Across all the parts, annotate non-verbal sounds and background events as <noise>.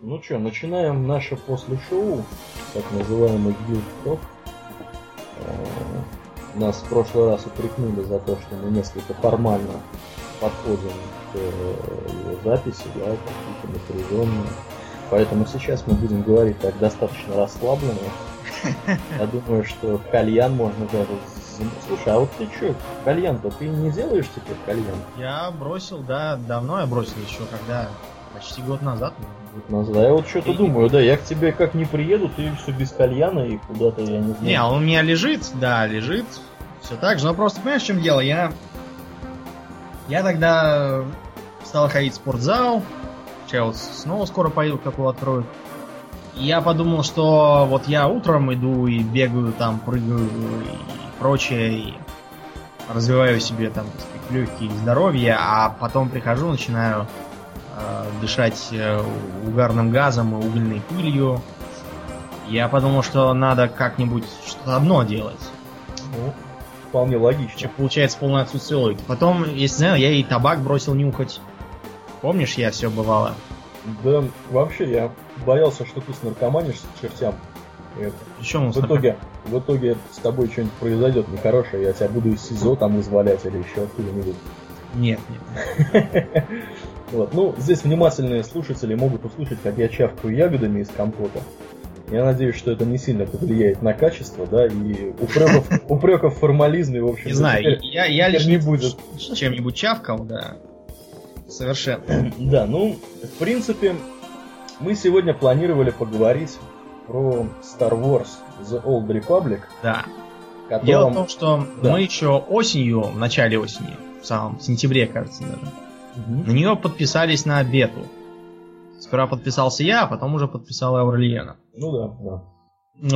Ну что, начинаем наше после шоу, так называемый Guild Talk. Нас в прошлый раз упрекнули за то, что мы несколько формально подходим к его записи, да, какие-то напряженные. Поэтому сейчас мы будем говорить так достаточно расслабленно. <laughs> Я думаю, что кальян можно даже... Слушай, а вот ты что, кальян-то ты не делаешь теперь кальян? Я бросил, да, давно я бросил еще, когда почти год назад. Год назад. Я вот что-то думаю, да, я к тебе как не приеду, ты все без кальяна и куда-то, я не знаю. Не, он у меня лежит, да, лежит. Все так же, но просто понимаешь, в чем дело? Я я тогда стал ходить в спортзал. Сейчас вот снова скоро пойду, как его откроют. Я подумал, что вот я утром иду и бегаю там, прыгаю и прочее, и развиваю себе там, так сказать, легкие здоровье, а потом прихожу, начинаю дышать э, угарным газом и угольной пылью. Я подумал, что надо как-нибудь что-то одно делать. Ну, вполне логично. Получается полное отсутствие логики. Потом, если знаю, я и табак бросил нюхать. Помнишь, я все бывало? Да, вообще, я боялся, что ты снаркоманишь с чертям. Это. Причем в итоге, в итоге с тобой что-нибудь произойдет нехорошее, я тебя буду из СИЗО там извалять или еще откуда-нибудь. Нет, нет. <laughs> Вот. Ну, здесь внимательные слушатели могут услышать, как я чавкаю ягодами из компота. Я надеюсь, что это не сильно повлияет на качество, да, и упреков, <laughs> упреков в формализме, в общем, не знаю, я, я лишь не будет. чем-нибудь чавкал, да. Совершенно. <clears throat> Да, ну, в принципе, мы сегодня планировали поговорить про Star Wars The Old Republic. Да. Котором... Дело в том, что да. мы еще осенью, в начале осени, в самом сентябре, кажется, даже, угу. на нее подписались на бету. Сперва подписался я, а потом уже подписал Аурельена. Ну да, да.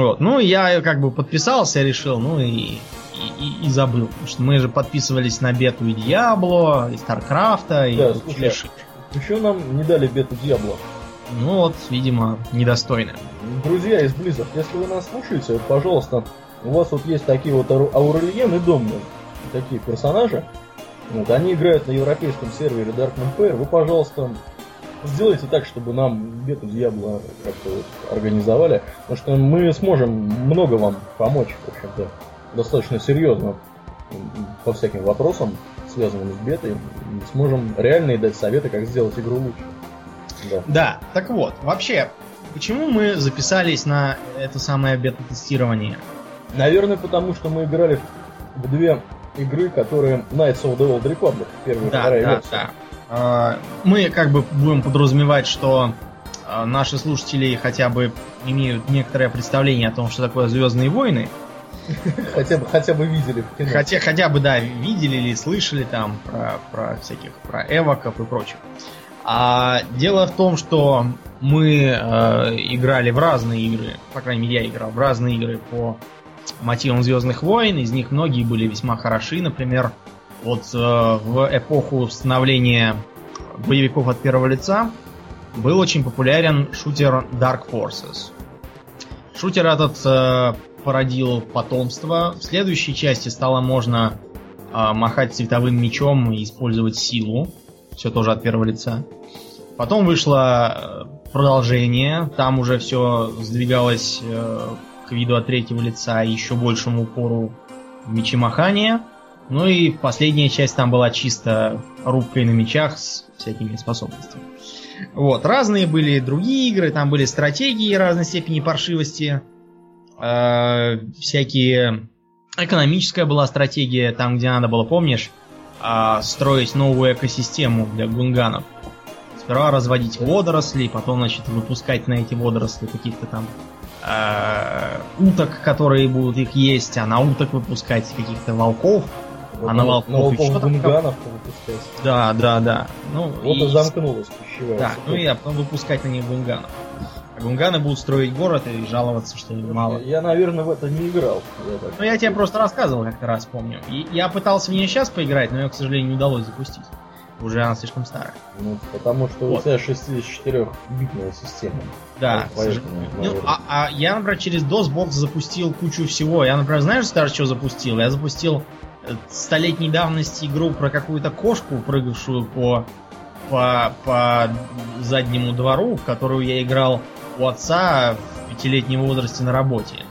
Вот. Ну, я как бы подписался, решил, ну и, и, и, и забыл. Потому что мы же подписывались на бету и Диабло, и Старкрафта, и да, слушай, еще нам не дали бету Диабло. Ну вот, видимо, недостойно. Друзья из Blizzard, если вы нас слушаете, пожалуйста, у вас вот есть такие вот Аурельен и Домнин, такие персонажи. Вот, они играют на европейском сервере Dark Empire. Вы, пожалуйста, сделайте так, чтобы нам бету Дьябло как-то вот организовали, потому что мы сможем много вам помочь, в общем-то, достаточно серьезно по всяким вопросам, связанным с бетой, и сможем реальные дать советы, как сделать игру лучше. Да. да, так вот, вообще, почему мы записались на это самое бета-тестирование? Наверное, потому что мы играли в две игры, которые Knights of the Old Republic, первая да, вторая да, версия. Да. А, мы как бы будем подразумевать, что а, наши слушатели хотя бы имеют некоторое представление о том, что такое Звездные войны. <laughs> Хотя бы, хотя бы видели. Хотя, хотя бы, да, видели или слышали там про, про всяких, про эвоков и прочее. А дело в том, что мы э, играли в разные игры, по крайней мере, я играл в разные игры по мотивам Звездных войн, из них многие были весьма хороши, например, вот э, в эпоху становления боевиков от первого лица был очень популярен шутер Dark Forces. Шутер этот э, породил потомство. В следующей части стало можно э, махать световым мечом и использовать силу. Все тоже от первого лица. Потом вышло э, продолжение. Там уже все сдвигалось э, к виду от третьего лица и еще большему упору мечемахания. Ну и последняя часть там была чисто рубкой на мечах с всякими способностями. Вот, разные были другие игры, там были стратегии разной степени паршивости, э, всякие... Экономическая была стратегия, там, где надо было, помнишь, э, строить новую экосистему для гунганов. Сперва разводить водоросли, потом, значит, выпускать на эти водоросли каких-то там э, уток, которые будут их есть, а на уток выпускать каких-то волков, а на волков, на волков еще гунганов выпускать. Да, да, да. Ну, вот и, и замкнулась пищевая. Да, ну и потом выпускать на них гунганов. А гунганы будут строить город и жаловаться, что им мало. Я, наверное, в это не играл. Я ну, я тебе просто рассказывал как-то раз, помню. И я пытался в нее сейчас поиграть, но ее, к сожалению, не удалось запустить. Уже она слишком старая. Ну, потому что вот. у тебя 64-битная система. Да, вот ну, а, а я, например, через DOS-бокс запустил кучу всего. Я, например, знаешь, старый что запустил? Я запустил столетней давности игру про какую-то кошку, прыгавшую по по, по заднему двору, в которую я играл у отца в пятилетнем возрасте на работе.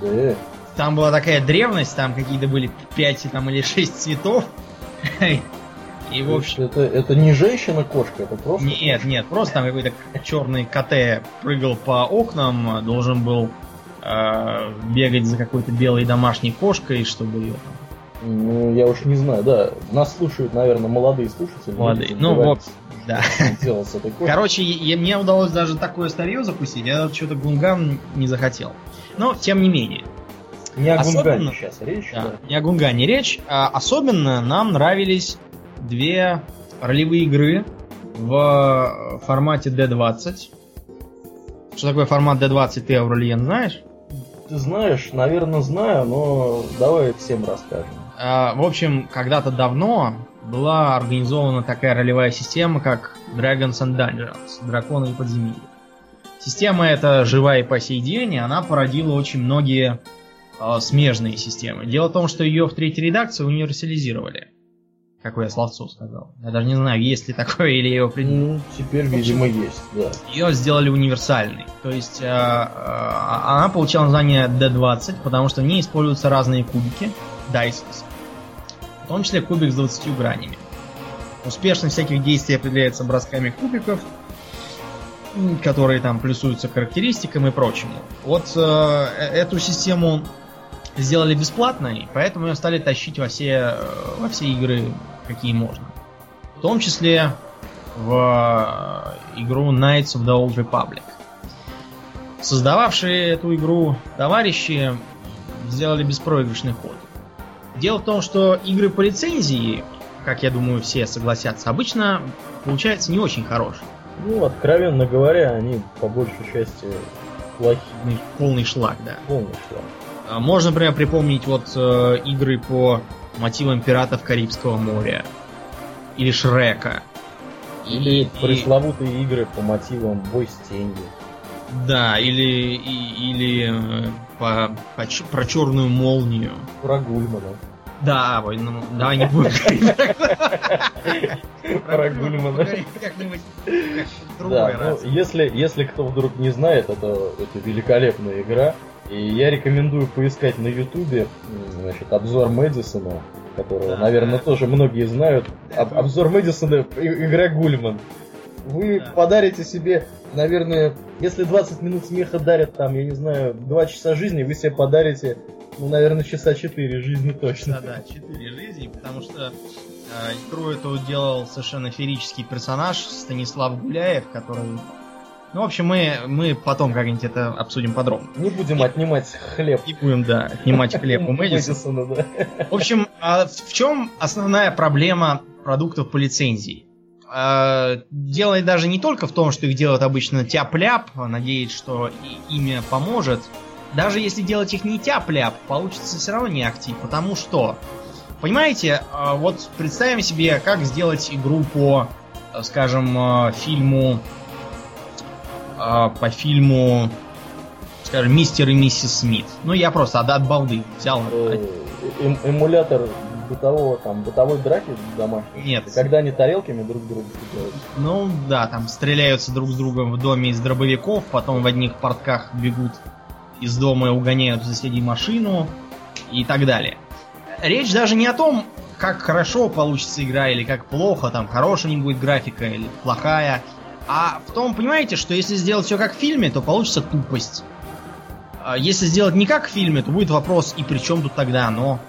Да. Там была такая древность, там какие-то были пять там, или шесть цветов. <laughs> И, в общем... Это, это не женщина-кошка, это просто... Нет, нет, просто там какой-то черный КТ прыгал по окнам, должен был э, бегать за какой-то белой домашней кошкой, чтобы ее Ну, я уж не знаю, да. Нас слушают, наверное, молодые слушатели. Молодые. Ну, вот, да. <laughs> Короче, я, мне удалось даже такое старье запустить, я что-то Гунган не захотел. Но, тем не менее. Не о Гунгане сейчас речь, Да, да. не о Гунгане речь. А особенно нам нравились две ролевые игры в э, формате D20. Что такое формат D20, ты, Аурельен, знаешь? Ты знаешь, наверное, знаю, но давай всем расскажем. А, В общем, когда-то давно была организована такая ролевая система, как Dragons and Dungeons, Драконы и подземелья. Система эта жива и по сей день, и она породила очень многие э, смежные системы. Дело в том, что ее в третьей редакции универсализировали. Какое я словцо сказал. Я даже не знаю, есть ли такое или его придумал. Ну, теперь, видимо, есть, да. Ее сделали универсальной. То есть э, э, она получила название D20, потому что в ней используются разные кубики, dice, в том числе кубик с 20 гранями. Успешность всяких действий определяется бросками кубиков, которые там плюсуются к характеристикам и прочему. Вот э, э- эту систему сделали бесплатной, поэтому ее стали тащить во все, э, во все игры, какие можно. В том числе в э, игру Knights of the Old Republic. Создававшие эту игру товарищи сделали беспроигрышный ход. Дело в том, что игры по лицензии, как я думаю, все согласятся, обычно получаются не очень хорошие. Ну, откровенно говоря, они по большей части плохие. Полный- Полный шлак, да. Полный шлак. А Можно, например, припомнить вот э, игры по мотивам пиратов Карибского моря. Или Шрека. Или И- пресловутые игры по мотивам бой с тенью. Да, или, и- или э, по, по про черную молнию. Про Гульмана. Да, ой, ну, давай не будем говорить. <laughs> Про Гульмана. Да, раз. ну, если, если кто вдруг не знает, это, это великолепная игра. И я рекомендую поискать на ютубе значит, обзор Мэдисона, которого, Да. наверное, тоже многие знают. Об- обзор Мэдисона, игра Гульман. Вы Да. подарите себе, наверное, если 20 минут смеха дарят там, я не знаю, 2 часа жизни, вы себе подарите, ну, наверное, часа 4 жизни точно. Да, да, четыре жизни, потому что э, игру эту делал совершенно феерический персонаж Станислав Гуляев, который... Ну, в общем, мы, мы потом как-нибудь это обсудим подробно. Не будем отнимать хлеб. Не будем, да, отнимать хлеб у <laughs> Мэдисона. Да. В общем, а в чем основная проблема продуктов по лицензии? Э, Дело даже не только в том, что их делают обычно тяп-ляп, надеясь, что и- имя поможет. Даже если делать их не тяп-ляп, получится все равно не актив, потому что, понимаете, э, вот представим себе, как сделать игру по, скажем, э, фильму, э, по фильму, скажем, Мистер и миссис Смит. Ну, я просто от, от балды взял. Э, эм- эмулятор бытового там бытовой драки домашней. Нет. Когда они тарелками друг друга кидают. Ну да, там стреляются друг с другом в доме из дробовиков, потом в одних портках бегут из дома и угоняют соседей машину и так далее. Речь даже не о том, как хорошо получится игра или как плохо, там хорошая не будет графика или плохая, а в том, понимаете, что если сделать все как в фильме, то получится тупость. А Если сделать не как в фильме, то будет вопрос, и при чем тут тогда оно?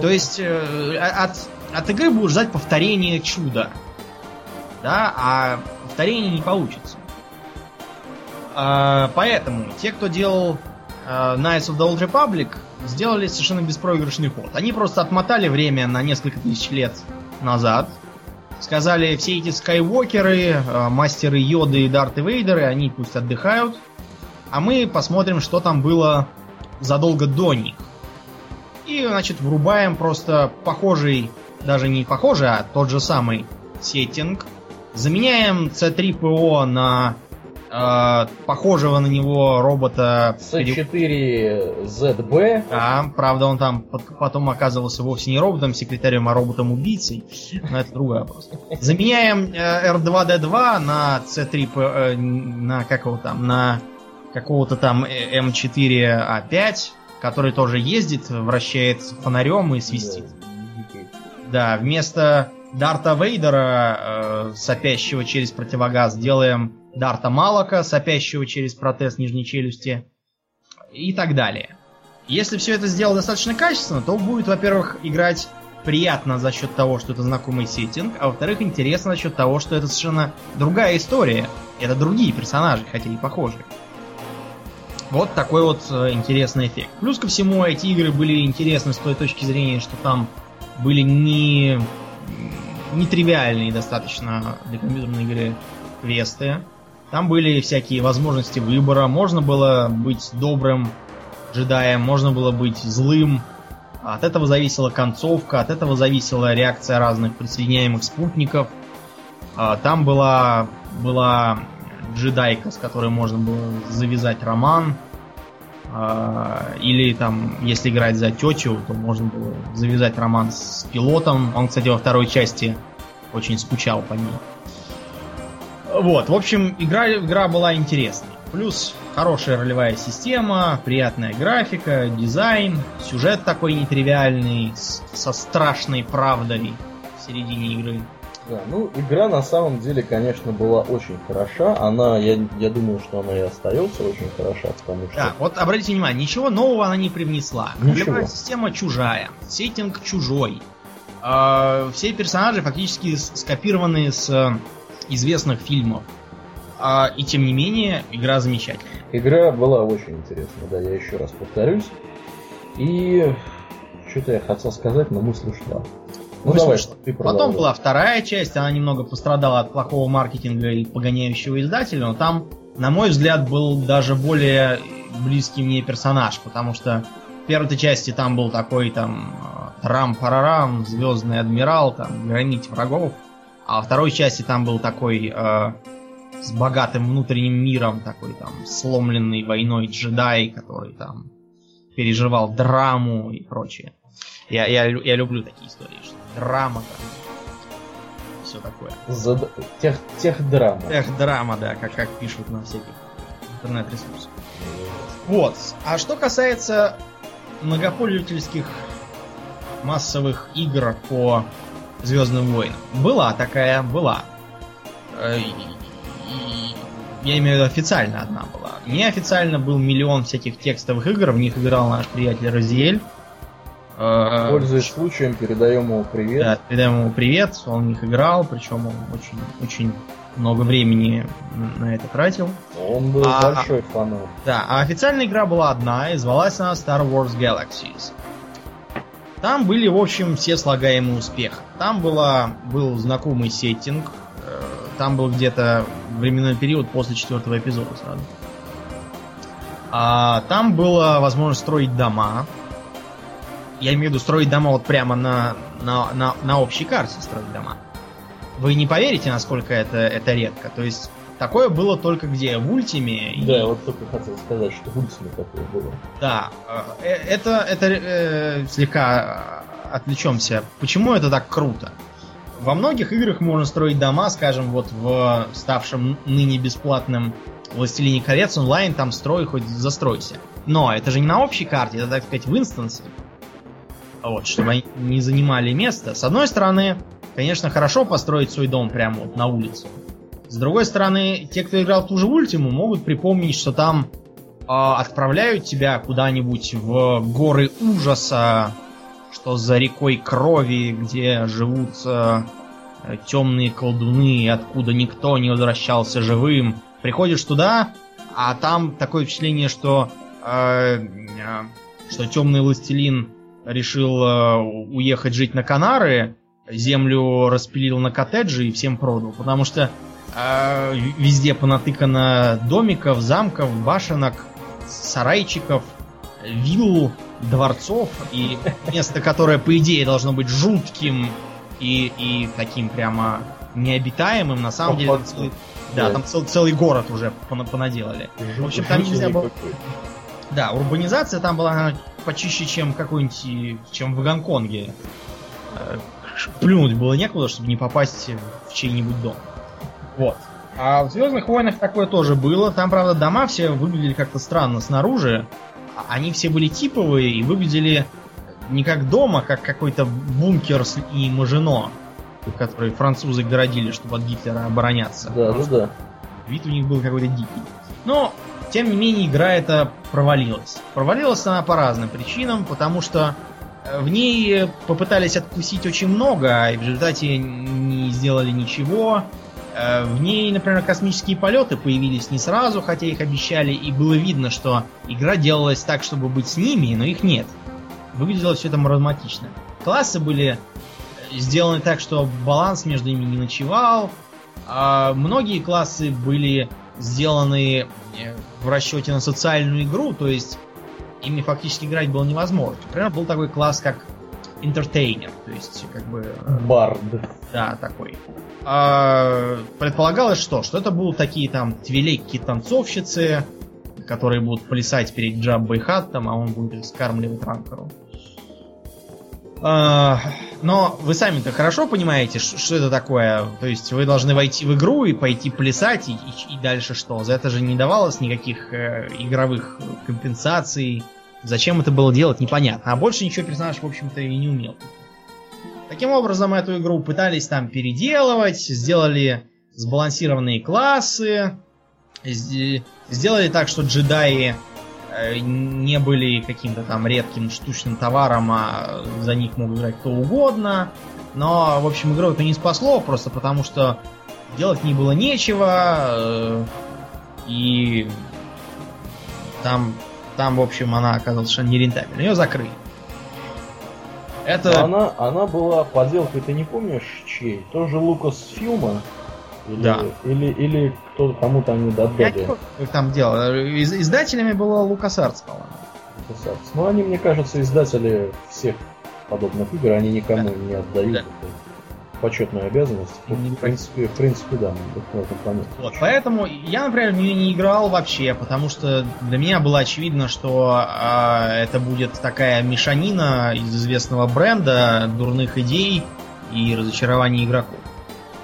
То есть э, от, от игры будешь ждать повторения чуда. Да, а повторение не получится. А, поэтому те, кто делал э, Knights of the Old Republic, сделали совершенно беспроигрышный ход. Они просто отмотали время на несколько тысяч лет назад. Сказали, все эти скайвокеры, э, мастеры Йоды и Дарты Вейдеры, они пусть отдыхают. А мы посмотрим, что там было задолго до них. И, значит, врубаем просто похожий, даже не похожий, а тот же самый сеттинг. Заменяем C3PO на э, похожего на него робота... С4ZB. Да, правда, он там потом оказывался вовсе не роботом, секретарем, а роботом-убийцей. Но это другой вопрос. Заменяем R2D2 на C3... на как его там, на какого-то там M4A5, который тоже ездит, вращает фонарем и свистит. Да, вместо Дарта Вейдера, э, сопящего через противогаз, делаем Дарта Малака, сопящего через протез нижней челюсти и так далее. Если все это сделать достаточно качественно, то будет, во-первых, играть приятно за счет того, что это знакомый сеттинг, а во-вторых, интересно за счет того, что это совершенно другая история. Это другие персонажи, хотя и похожие. Вот такой вот э, интересный эффект. Плюс ко всему, эти игры были интересны с той точки зрения, что там были не нетривиальные достаточно для компьютерной игры квесты. Там были всякие возможности выбора. Можно было быть добрым джедаем, можно было быть злым. От этого зависела концовка, от этого зависела реакция разных присоединяемых спутников. А, там была, была джедайка, с которой можно было завязать роман. А, или там, если играть за тетю, то можно было завязать роман с пилотом. Он, кстати, во второй части очень скучал по ней. Вот, в общем, игра, игра была интересной. Плюс хорошая ролевая система, приятная графика, дизайн, сюжет такой нетривиальный, с, со страшной правдой в середине игры. Да, ну игра на самом деле, конечно, была очень хороша. Она, я, я думаю, что она и остается очень хороша, потому что. Да, вот обратите внимание, ничего нового она не привнесла. Ничего. система чужая, сеттинг чужой. Э, все персонажи фактически скопированы с известных фильмов. А, и тем не менее, игра замечательная. Игра была очень интересная, да, я еще раз повторюсь. И что-то я хотел сказать, но мысль ушла. Ну, давай, ты Потом была вторая часть, она немного пострадала от плохого маркетинга и погоняющего издателя, но там, на мой взгляд, был даже более близкий мне персонаж, потому что в первой части там был такой там рам-парарам, звездный адмирал, там, громить врагов, а во второй части там был такой э, с богатым внутренним миром, такой там сломленный войной джедай, который там переживал драму и прочее. Я, я, я люблю такие истории, что драма там. Все такое. Зад... Тех, тех драма. Тех драма, да, как, как пишут на всяких интернет-ресурсах. Вот. А что касается многопользовательских массовых игр по Звездным войнам. Была такая, была. Э, я имею в виду официально одна была. Неофициально был миллион всяких текстовых игр, в них играл наш приятель Розиэль. Э, Пользуясь случаем, передаем ему привет. Да, передаем ему привет, он в них играл, причем он очень, очень много времени на это тратил. Он был а, большой фанат. Да, а официальная игра была одна, и звалась она Star Wars Galaxies. Там были, в общем, все слагаемые успеха. Там была, был знакомый сеттинг, э, там был где-то временной период после четвертого эпизода сразу. А, там было возможность строить дома, я имею в виду строить дома вот прямо на, на, на, на общей карте строить дома. Вы не поверите, насколько это, это редко. То есть такое было только где? В Ультиме. Да, и... вот только хотел сказать, что в Ультиме такое было. Да, э, это, это э, слегка отвлечемся. Почему это так круто? Во многих играх можно строить дома, скажем, вот в ставшем ныне бесплатным Властелине колец онлайн, там строй, хоть застройся. Но это же не на общей карте, это, так сказать, в инстансе вот, чтобы они не занимали место. С одной стороны, конечно, хорошо построить свой дом прямо вот на улице. С другой стороны, те, кто играл в ту же ультиму, могут припомнить, что там э, отправляют тебя куда-нибудь в горы ужаса, что за рекой крови, где живут э, темные колдуны, откуда никто не возвращался живым. Приходишь туда, а там такое впечатление, что э, э, что темный властелин решил э, уехать жить на Канары, землю распилил на коттеджи и всем продал, потому что э, везде понатыкано домиков, замков, башенок, сарайчиков, вилл, дворцов и место, которое по идее должно быть жутким и, и таким прямо необитаемым, на самом деле целый, Да, там цел, целый город уже понаделали. В общем, там нельзя было... Да, урбанизация там была почище, чем какой-нибудь, чем в Гонконге. Э, плюнуть было некуда, чтобы не попасть в чей-нибудь дом. Вот. А в Звездных войнах такое тоже было. Там, правда, дома все выглядели как-то странно снаружи. А они все были типовые и выглядели не как дома, а как какой-то бункер и Мажино, который французы городили, чтобы от Гитлера обороняться. Да, да, да. Вид у них был какой-то дикий. Но, тем не менее, игра эта провалилась. Провалилась она по разным причинам, потому что э, в ней попытались откусить очень много, и в результате не сделали ничего. Э, в ней, например, космические полеты появились не сразу, хотя их обещали, и было видно, что игра делалась так, чтобы быть с ними, но их нет. Выглядело все это маразматично. Классы были сделаны так, что баланс между ними не ночевал. А многие классы были сделаны э, в расчете на социальную игру, то есть ими фактически играть было невозможно. Например, был такой класс, как Entertainer, то есть как бы... Э, Бард. Да, такой. А, предполагалось что? Что это будут такие там твилеки танцовщицы, которые будут плясать перед Джаббой Хаттом, а он будет скармливать ранкеру. А, но вы сами-то хорошо понимаете, что это такое. То есть вы должны войти в игру и пойти плясать, и, и, и дальше что? За это же не давалось никаких э, игровых компенсаций. Зачем это было делать, непонятно. А больше ничего персонаж, в общем-то, и не умел. Таким образом, эту игру пытались там переделывать, сделали сбалансированные классы, сделали так, что джедаи э, не были каким-то там редким штучным товаром, а за них мог играть кто угодно. Но, в общем, игру это не спасло, просто потому что делать не было нечего, э, и там, там, в общем, она оказалась совершенно нерентабельной. Ее закрыли. Это... Она, она была подделкой, ты не помнишь чей? Тоже Лукас Филма? Или, да. Или, или кто-то кому-то они додали. Как там дело? Из, издателями было Лукасартс, по-моему. Лукасартс. Ну, они, мне кажется, издатели всех подобных игр, они никому да. не отдают. Да почетную обязанность. в, принципе, в принципе, да, можно понять. Вот, поэтому я, например, в нее не играл вообще, потому что для меня было очевидно, что э, это будет такая мешанина из известного бренда, дурных идей и разочарований игроков.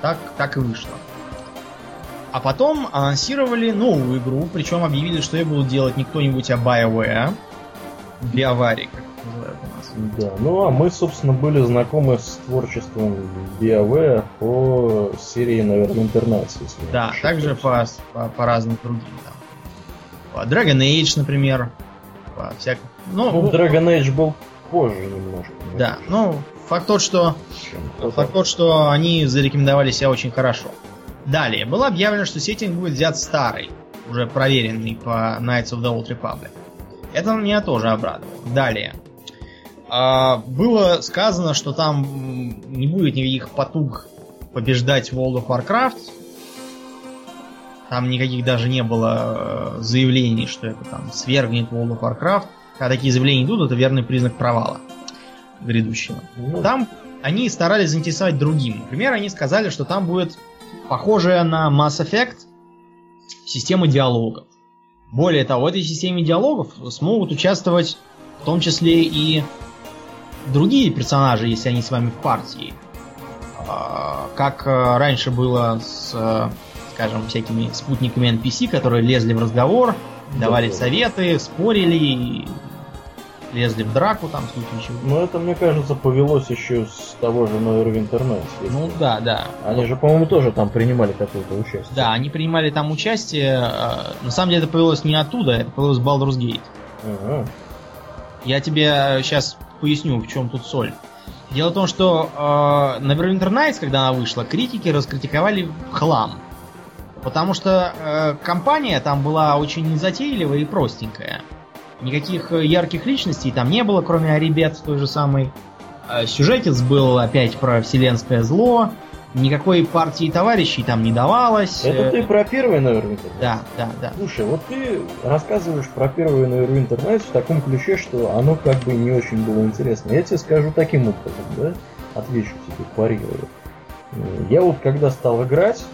Так, так и вышло. А потом анонсировали новую игру, причем объявили, что ее будут делать не кто-нибудь, а BioWare. Биовари, как называют. Да, ну а мы, собственно, были знакомы с творчеством BioWare по серии, наверное, Интернации. Да, также по, по, по разным другим. Там. По Dragon Age, например. По всяким. Ну, ну, Dragon Age был позже немножко. Да, ну, факт тот, что, факт тот, что они зарекомендовали себя очень хорошо. Далее, было объявлено, что сеттинг будет взят старый, уже проверенный по Knights of the Old Republic. Это меня тоже обрадовало. Далее. А, было сказано, что там не будет никаких потуг побеждать World of Warcraft. Там никаких даже не было э, заявлений, что это там свергнет World of Warcraft. Когда такие заявления идут, это верный признак провала грядущего. Ну. Там они старались заинтересовать другим. Например, они сказали, что там будет похожая на Mass Effect система диалогов. Более того, в этой системе диалогов смогут участвовать в том числе и другие персонажи, если они с вами в партии. А, как э, раньше было с, э, скажем, всякими спутниками NPC, которые лезли в разговор, давали советы, спорили, лезли в драку там в случае чего. Ну это, мне кажется, повелось еще с того же Neverwinter Nights. Ну да, да. Они же, по-моему, тоже там принимали какое-то участие. Да, они принимали там участие. А, на самом деле это повелось не оттуда, это повелось Baldur's Gate. Ага. Я тебе сейчас поясню, в чем тут соль. Дело в том, что э, на Neverwinter Nights, когда она вышла, критики раскритиковали хлам. Потому что э, компания там была очень незатейливая и простенькая. Никаких э, ярких личностей там не было, кроме Арибет той же самой. А сюжетец был опять про вселенское зло. Никакой партии товарищей там не давалось. Это ты про первый Neverwinter? Да, да, да. Слушай, вот ты рассказываешь про первый Neverwinter Nights в таком ключе, что оно как бы не очень было интересно. Я тебе скажу таким образом, да? Отвечу тебе, парирую. Я вот когда стал играть,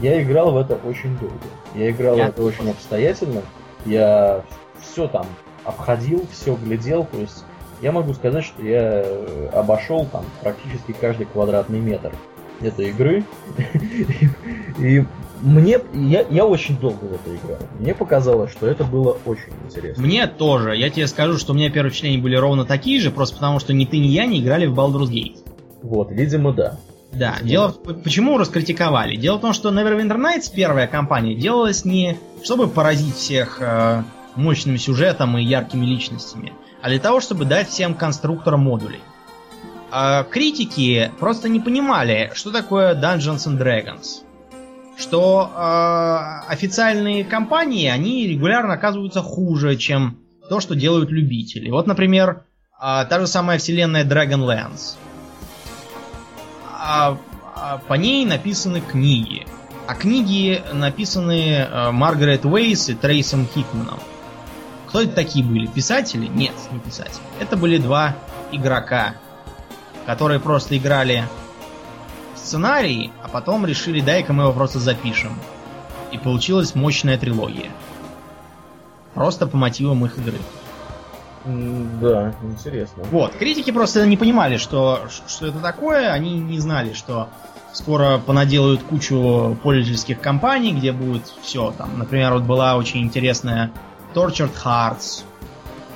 Я играл в это очень долго. Я играл я в это очень обстоятельно. Я все там обходил, все глядел, то есть я могу сказать, что я э, обошел там практически каждый квадратный метр этой игры. <laughs> И мне, я, я очень долго в это играл. Мне показалось, что это было очень интересно. Мне тоже. Я тебе скажу, что у меня первые впечатления были ровно такие же, просто потому что ни ты, ни я не играли в Baldur's Gate. Вот, видимо, да. Да, дело почему раскритиковали? Дело в том, что Neverwinter Nights, первая компания, делалась не чтобы поразить всех э, мощным сюжетом и яркими личностями, а для того, чтобы дать всем конструкторам модулей. А критики просто не понимали, что такое Dungeons and Dragons. Что э, официальные компании, они регулярно оказываются хуже, чем то, что делают любители. Вот, например, э, та же самая вселенная Dragonlance. А, а по ней написаны книги. А книги написаны э, Маргарет Уэйс и Трейсом Хикманом. Кто это такие были? Писатели? Нет, не писатели. Это были два игрока, которые просто играли сценарий, а потом решили, дай-ка мы его просто запишем. И получилась мощная трилогия. Просто по мотивам их игры. Да, интересно. Вот, критики просто не понимали, что, что это такое, они не знали, что скоро понаделают кучу пользовательских компаний, где будет все там. Например, вот была очень интересная Tortured Hearts,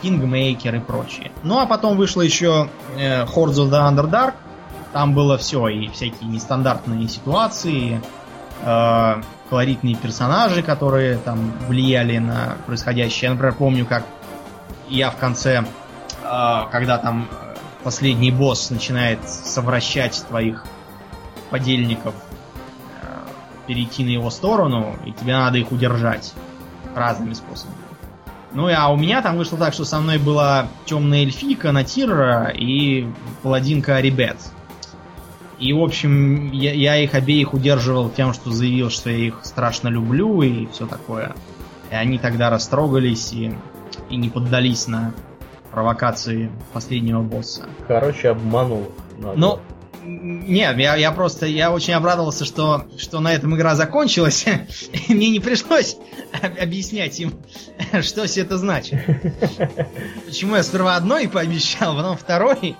Kingmaker и прочее. Ну а потом вышло еще э, Hordes of the Underdark. Там было все, и всякие нестандартные ситуации, э, колоритные персонажи, которые там влияли на происходящее. Я, например, помню, как я в конце, э, когда там последний босс начинает совращать твоих подельников, э, перейти на его сторону, и тебе надо их удержать разными способами. Ну, а у меня там вышло так, что со мной была темная эльфийка Натира и паладинка Ребет. И, в общем, я, я их обеих удерживал тем, что заявил, что я их страшно люблю и все такое. И они тогда растрогались и, и не поддались на провокации последнего босса. Короче, обманул. Надо. Ну, нет, я, я просто, я очень обрадовался, что, что на этом игра закончилась. <laughs> Мне не пришлось объяснять им, <laughs> что все это значит. <laughs> Почему я сперва одной пообещал, потом второй,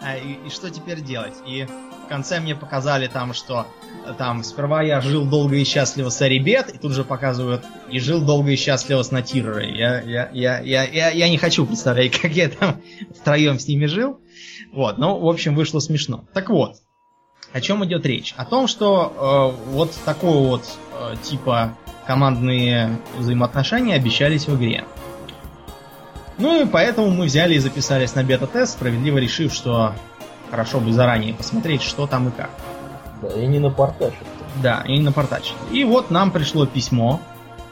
а, и, и что теперь делать. И в конце мне показали там, что там сперва я жил долго и счастливо с Арибет, и тут же показывают и жил долго и счастливо с Натирой. Я, я, я, я, я, я не хочу представлять, <laughs> как я там втроем с ними жил. Вот, ну, в общем, вышло смешно. Так вот, о чем идет речь? О том, что э, вот такого вот э, типа командные взаимоотношения обещались в игре. Ну и поэтому мы взяли и записались на бета-тест, справедливо решив, что хорошо бы заранее посмотреть, что там и как. Да, и не напортачить. Да, и не напортачить. И вот нам пришло письмо,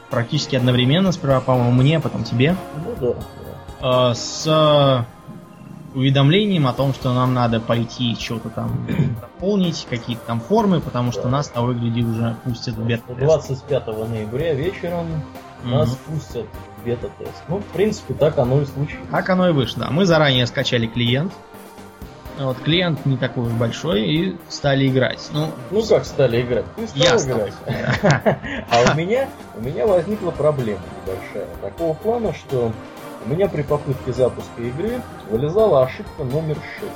практически одновременно, сперва, по-моему, мне, потом тебе. Ну да. да. Э, с уведомлением о том, что нам надо пойти что-то там <coughs> заполнить, какие-то там формы, потому что да. нас на выгляде уже пустят в бета-тест. 25 ноября вечером mm-hmm. нас пустят в бета-тест. Ну, в принципе, так оно и случилось. Так оно и вышло. Мы заранее скачали клиент. Вот клиент не такой уж большой и стали играть. Ну, ну как стали играть? Ты стал я играть. А у меня у меня возникла проблема небольшая. Такого плана, что у меня при попытке запуска игры вылезала ошибка номер 6.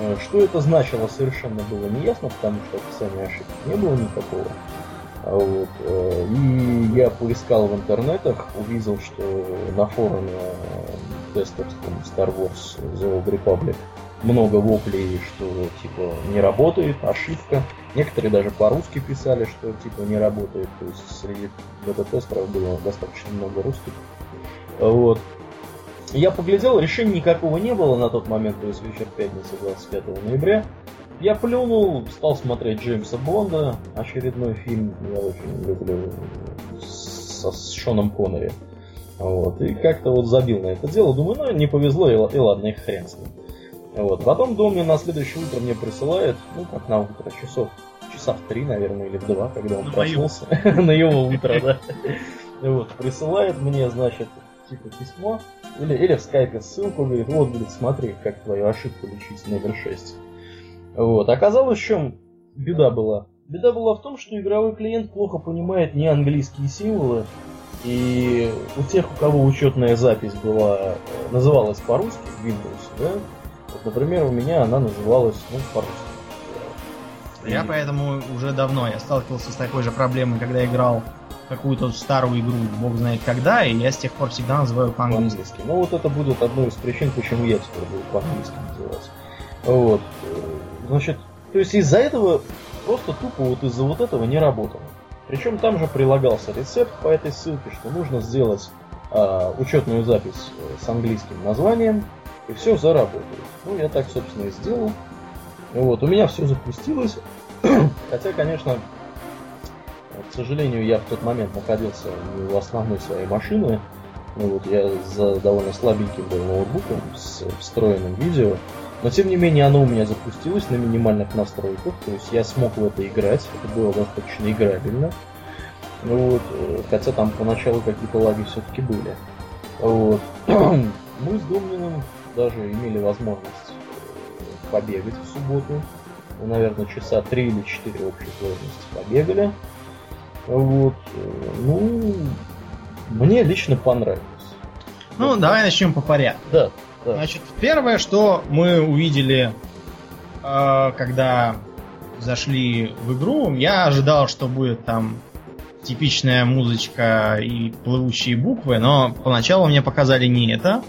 Э, что это значило, совершенно было неясно, потому что описания ошибки не было никакого. А вот. Э, и я поискал в интернетах, увидел, что на форуме тестовском Star Wars The Old Republic много воплей, что типа не работает, ошибка. Некоторые даже по-русски писали, что типа не работает. То есть среди бета-тестеров было достаточно много русских. Вот. Я поглядел, решения никакого не было на тот момент, то есть вечер пятницы 25 ноября. Я плюнул, стал смотреть Джеймса Бонда, очередной фильм, я очень люблю, со, с Шоном Коннери. Вот, и как-то вот забил на это дело, думаю, ну не повезло, и, и ладно, их хрен с ним. Вот, потом Доми на следующее утро мне присылает, ну как на утро, часов, часа в три, наверное, или в два, когда он проснулся, <laughs> на его утро, да. Вот, присылает мне, значит, типа письмо, или, или в скайпе ссылку, говорит, вот, говорит, смотри, как твою ошибку лечить, номер 6. Вот. Оказалось, в чем беда была. беда была в том, что игровой клиент плохо понимает неанглийские символы, и у тех, у кого учетная запись была, э, называлась по-русски Windows, да, вот, например, у меня она называлась, ну, по-русски. Я и... поэтому уже давно я сталкивался с такой же проблемой, когда играл какую-то старую игру, бог знает когда, и я с тех пор всегда называю по-английски. по-английски. Ну вот это будет одной из причин, почему я теперь буду по-английски называть. Вот. Значит, то есть из-за этого просто тупо вот из-за вот этого не работало. Причем там же прилагался рецепт по этой ссылке, что нужно сделать э, учетную запись с английским названием, и все заработает. Ну, я так, собственно, и сделал. Вот, у меня все запустилось. <clears throat> Хотя, конечно, к сожалению, я в тот момент находился у основной своей машины. Ну вот я за довольно слабеньким был ноутбуком с встроенным видео. Но тем не менее оно у меня запустилось на минимальных настройках, то есть я смог в это играть, это было достаточно играбельно. Ну вот, хотя там поначалу какие-то лаги все-таки были. Вот. <clears throat> Мы с Домниным даже имели возможность э, побегать в субботу. Ну, наверное, часа три или четыре общей сложности побегали. Вот. Э, ну, мне лично понравилось. Ну, вот. давай начнем по порядку. Да, да. Значит, первое, что мы увидели, э, когда зашли в игру, я ожидал, что будет там типичная музычка и плывущие буквы, но поначалу мне показали не это,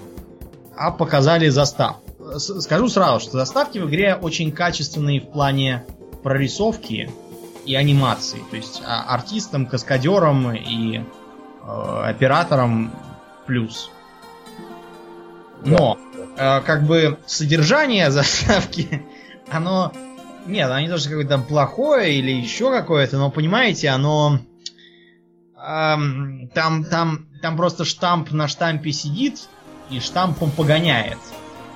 а показали застав. Скажу сразу, что заставки в игре очень качественные в плане прорисовки и анимации. То есть а, артистам, каскадерам и э, операторам плюс. Но, э, как бы, содержание <laughs> заставки, оно... Нет, оно не то, что какое-то плохое или еще какое-то, но, понимаете, оно... Эм, там, там, там просто штамп на штампе сидит и штампом погоняет.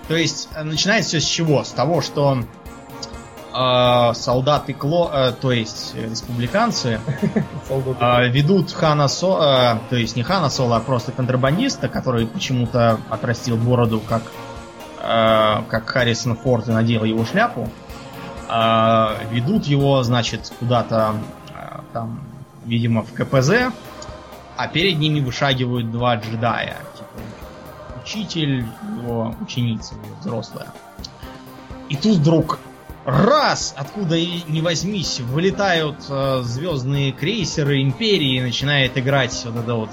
То есть, э, начинается все с чего? С того, что э, солдаты Кло, э, то есть республиканцы, <laughs> э, ведут Хана Со, э, то есть не Хана Соло, а просто контрабандиста, который почему-то отрастил бороду, как, э, как Харрисон Форд и надел его шляпу. Э, ведут его, значит, куда-то э, там, видимо, в КПЗ, а перед ними вышагивают два джедая. Учитель, его ученица, взрослая. И тут вдруг раз, откуда и не возьмись, вылетают э, звездные крейсеры Империи и начинает играть вот это вот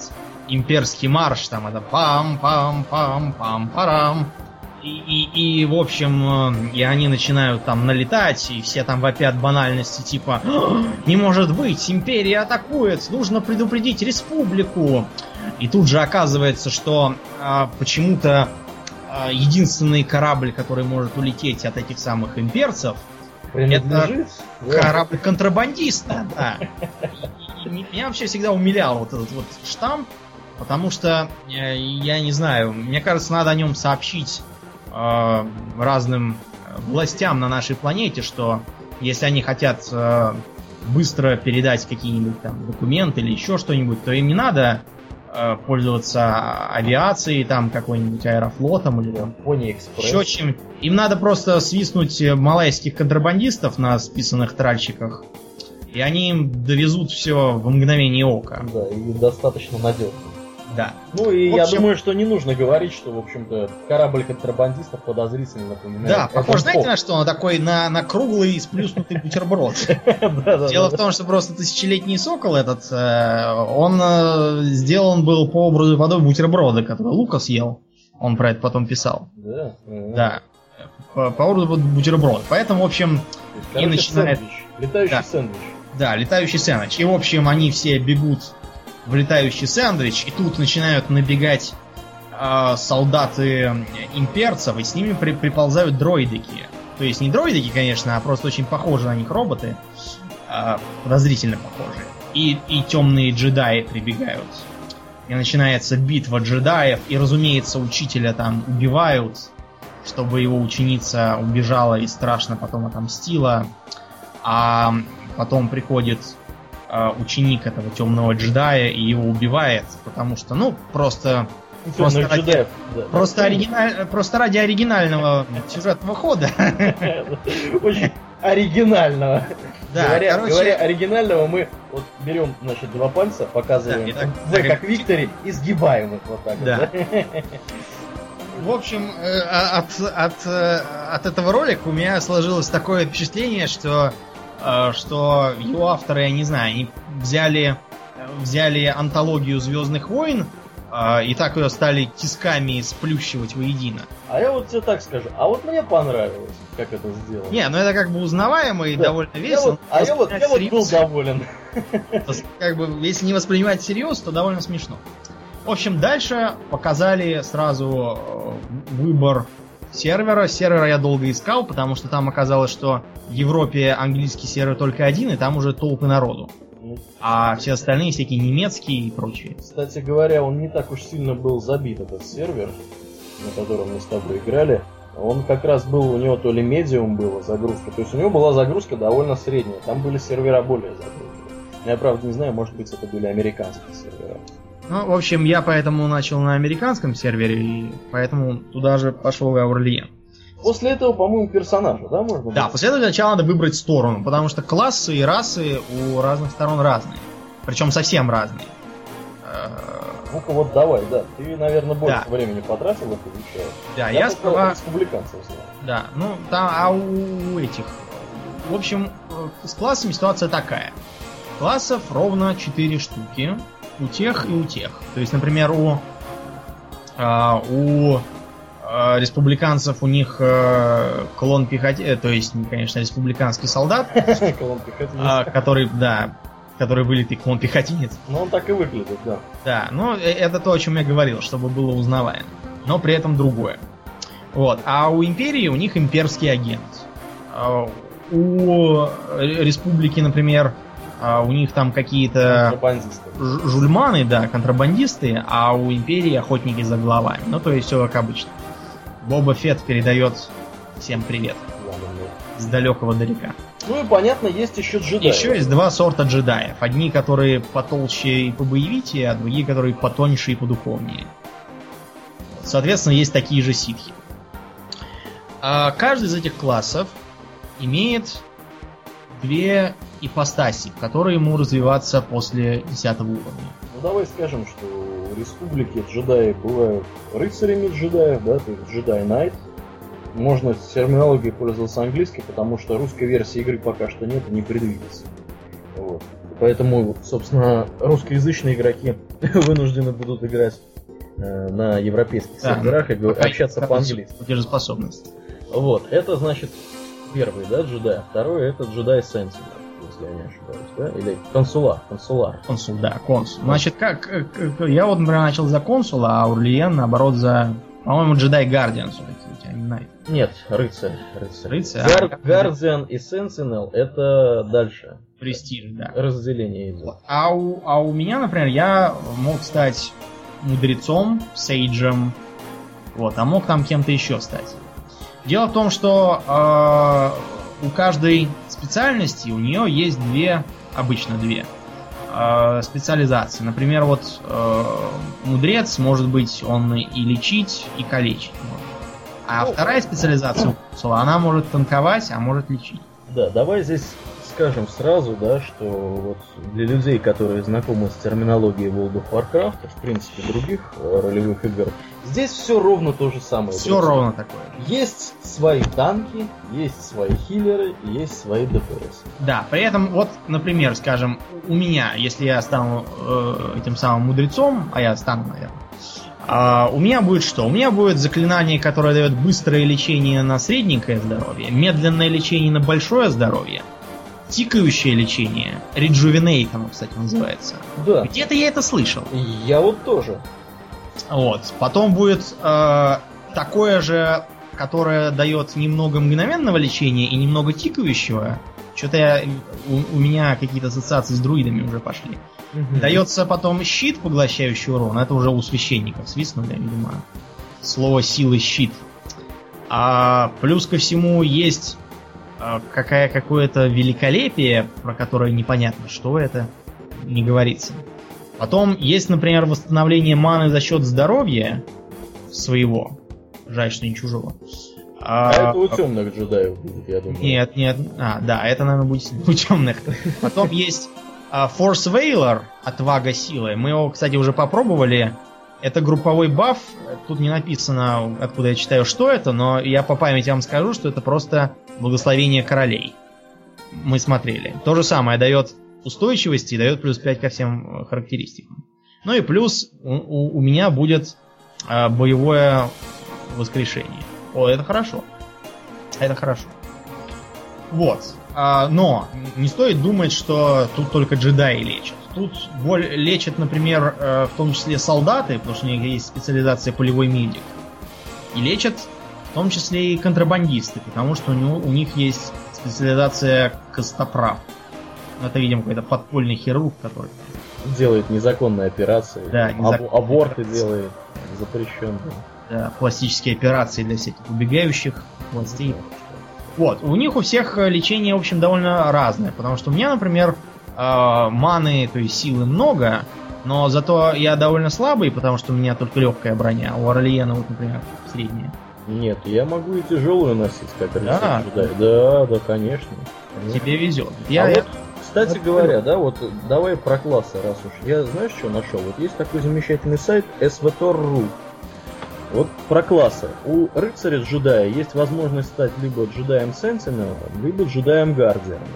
имперский марш, там это пам-пам-пам-пам-парам. И, и, и, в общем, э, и они начинают там налетать, и все там вопят банальности, типа, не может быть, империя атакует, нужно предупредить республику. И тут же оказывается, что а, почему-то а, единственный корабль, который может улететь от этих самых имперцев, это корабль контрабандиста, да. И, и, меня вообще всегда умилял вот этот вот штамп, потому что, э, я не знаю, мне кажется, надо о нем сообщить э, разным властям на нашей планете, что если они хотят э, быстро передать какие-нибудь там документы или еще что-нибудь, то им не надо Э, пользоваться авиацией, там какой-нибудь аэрофлотом или еще чем. Им надо просто свистнуть малайских контрабандистов на списанных тральщиках, и они им довезут все в мгновение ока. Да, и достаточно надежно. Да. Ну и общем... я думаю, что не нужно говорить, что, в общем-то, корабль контрабандистов подозрительно напоминает. Да, похож, знаете, на что? Он такой на, на круглый сплюснутый бутерброд. <laughs> Дело в том, что просто тысячелетний сокол этот, э, он э, сделан был по образу и подобию бутерброда, который Лукас ел. Он про это потом писал. Да? Да. По, по образу бутерброда. Поэтому, в общем, и начинает... Летающий сэндвич. Да, летающий сэндвич. И, в общем, они все бегут в летающий сэндвич, и тут начинают набегать э, солдаты имперцев, и с ними при, приползают дроидики. То есть не дроидики, конечно, а просто очень похожи на них роботы, э, подозрительно похожие. И, и темные джедаи прибегают. И начинается битва джедаев, и, разумеется, учителя там убивают, чтобы его ученица убежала и страшно потом отомстила. А потом приходит э, ученик этого темного джедая и его убивает, потому что, ну, просто Просто ради, да. просто, оригиналь, просто ради оригинального сюжетного хода. Очень оригинального. Да, говоря, короче- говоря оригинального, мы вот берем, значит, два пальца, показываем Да, так- В, так как Виктори, и сгибаем их вот так Да. вот. да? В общем, э, а- от, от, э, от этого ролика у меня сложилось такое впечатление, что, что его авторы, я не знаю, они взяли, э, взяли антологию Звездных войн э, и так ее стали тисками сплющивать воедино. А я вот тебе так скажу, а вот мне понравилось, как это сделано. Не, ну это как бы узнаваемо и Да. довольно Я весело. вот- а я вот, я вот был доволен. Как бы, если не воспринимать всерьез, то довольно смешно. В общем, дальше показали сразу э, выбор сервера. Сервера я долго искал, потому что там оказалось, что в Европе английский сервер только один, и там уже толпы народу. Ну, А все остальные всякие немецкие и прочие. Кстати говоря, он не так уж сильно был забит, этот сервер, на котором мы с тобой играли. Он как раз был, у него то ли медиум была загрузка, то есть у него была загрузка довольно средняя, там были сервера более загруженные. Я правда не знаю, может быть это были американские сервера. Ну, в общем, я поэтому начал на американском сервере, и поэтому туда же пошел и Аурлиен. После этого, по-моему, персонажа, да, можно Да, после этого сначала надо выбрать сторону, потому что классы и расы у разных сторон разные. Причем совсем разные. Э, Ну-ка вот давай, да. Ты, наверное, больше Да. времени потратил их изучая. Да, я, только сперва... республиканцев знаю. Да, ну там, а у этих... В общем, э, с классами ситуация такая. Классов ровно 4 штуки. У тех и у тех. То есть, например, у... а, у а, республиканцев у них э, клон пехоте, то есть, конечно, республиканский солдат, <laughs> а, который, да, который вылитый клон пехотинец. Ну, он так и выглядит, да. Да, ну э- это то, о чем я говорил, чтобы было узнаваемо. Но при этом другое. Вот. А у империи у них имперский агент. У э, республики, например, а у них там какие-то жульманы, да, контрабандисты, а у империи охотники за головами. Ну, то есть все как обычно. Боба Фетт передает всем привет с далекого далека. Ну и понятно, есть еще джедаи. Еще есть два сорта джедаев. Одни, которые потолще и побоевитее, а другие, которые потоньше и подуховнее. Соответственно, есть такие же ситхи. А каждый из этих классов имеет две ипостаси, в которые ему развиваться после 10 уровня. Ну давай скажем, что у республики джедаи бывают рыцарями джедаев, да, то есть джедай Найт. Можно с терминологией пользоваться английской, потому что русской версии игры пока что нет и не предвидится. Вот. Поэтому, собственно, русскоязычные игроки <laughs> вынуждены будут играть э, на европейских Да, серверах и общаться по-английски. Платежеспособность. Вот, это значит первый, да, джедай. Второй это джедай Сенсинел, если я не ошибаюсь, да? Или консулар, консулар. Консул, да, консул. Значит, как, э, я вот, например, начал за консула, а Урлиен, наоборот, за, по-моему, джедай Гардиан. Нет, рыцарь. Рыцарь. Рыцарь, Гар- а, Гардиан и Сенсинел это дальше. Престиж, да. Разделение идет. А у, а у меня, например, я мог стать мудрецом, сейджем, вот, а мог там кем-то еще стать. Дело в том, что э, у каждой специальности у нее есть две, обычно две, э, специализации. Например, вот э, мудрец может быть он и лечить, и калечить. А Ну, вторая специализация она может танковать, а может лечить. Да, давай здесь скажем сразу, да, что вот для людей, которые знакомы с терминологией World of Warcraft, и, в принципе других э, ролевых игр, здесь все ровно то же самое. Все ровно такое. Есть свои танки, есть свои хиллеры, и есть свои ДПС. Да, при этом, вот, например, скажем, у меня, если я стану э, этим самым мудрецом, а я стану, наверное, а, у меня будет что? У меня будет заклинание, которое дает быстрое лечение на средненькое здоровье, медленное лечение на большое здоровье, тикающее лечение, rejuvenate оно, кстати, называется. Да, Где-то я это слышал. я вот тоже. Вот. Потом будет э, такое же, которое дает немного мгновенного лечения и немного тикающего. Что-то я, у, у меня какие-то ассоциации с друидами уже пошли. Дается потом щит, поглощающий урон. Это уже у священников свистнули, видимо. Слово силы щит. А плюс ко всему есть какая, какое-то великолепие, про которое непонятно, что это, не говорится. Потом есть, например, восстановление маны за счет здоровья своего. Жаль, что не чужого. А, а это у темных джедаев будет, я думаю. Нет, нет. А, да, это, наверное, будет у темных. Потом есть а, Force Veiler, отвага силы. Мы его, кстати, уже попробовали. Это групповой баф. Тут не написано, откуда я читаю, что это, но я по памяти вам скажу, что это просто благословение королей. Мы смотрели. То же самое дает устойчивости и дает плюс 5 ко всем э, характеристикам. Ну и плюс у, у, у меня будет э, боевое воскрешение. О, это хорошо. Это хорошо. Вот. А, но не стоит думать, что тут только джедаи лечат. Тут боль лечат, например, э, в том числе солдаты, потому что у них есть специализация полевой медик. И лечат в том числе и контрабандисты, потому что у, него, у них есть специализация костоправ. Это, видимо, какой-то подпольный хирург, который... Делает незаконные операции. Да, незаконные Аб- аборты операции. делает запрещенные. Да, пластические операции для всяких убегающих властей. Вот, у них у всех лечение, в общем, довольно разное, потому что у меня, например, э, маны, то есть силы много, но зато я довольно слабый, потому что у меня только легкая броня, у Орлиена, вот, например, средняя. Нет, я могу и тяжелую носить, как да? Да, да, конечно. Тебе везет. Я, а я... Вот, кстати говоря, да, вот давай про классы, раз уж. Я знаешь, что нашел? Вот есть такой замечательный сайт svtor.ru. Вот про классы. У рыцаря джедая есть возможность стать либо джедаем Сентинелом, либо джедаем Гардианом.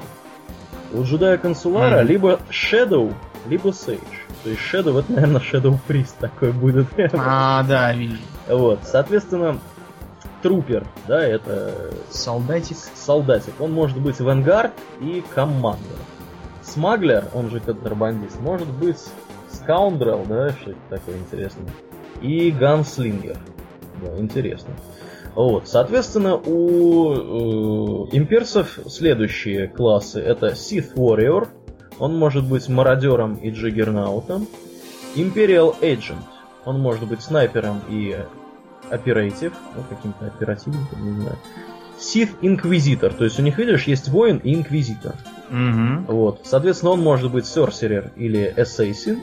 У джедая консулара mm-hmm. либо Shadow, либо Sage. То есть Shadow это, наверное, Shadow Priest такой будет. А, да, вижу. Вот, соответственно, трупер, да, это... Солдатик. Солдатик. Он может быть вангард и командир. Смаглер, он же контрабандист, может быть скаундрел, да, что это такое интересное. И ганслингер. Да, интересно. Вот, соответственно, у э, имперцев следующие классы. Это Sith Warrior, он может быть мародером и джиггернаутом. Imperial Agent, он может быть снайпером и оператив, ну, каким-то оперативником, не знаю. Sith Инквизитор, то есть у них, видишь, есть воин и инквизитор. Угу. Вот. Соответственно, он может быть Sorcerer или Assassin.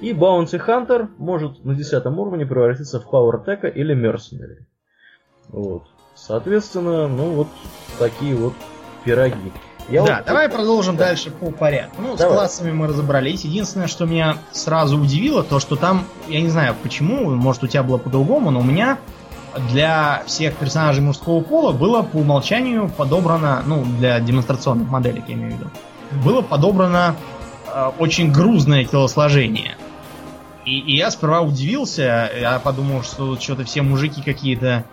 И Bounty Hunter может на 10 уровне превратиться в Power Tech или Mercenary. Вот. Соответственно, ну вот такие вот пироги. Я да, вот... давай продолжим да. дальше по порядку. Ну, давай. с классами мы разобрались. Единственное, что меня сразу удивило, то, что там, я не знаю почему, может у тебя было по-другому, но у меня для всех персонажей мужского пола было по умолчанию подобрано, ну, для демонстрационных моделек, я имею в виду, было подобрано э, очень грузное телосложение. И, и я сперва удивился, я подумал, что что-то все мужики какие-то,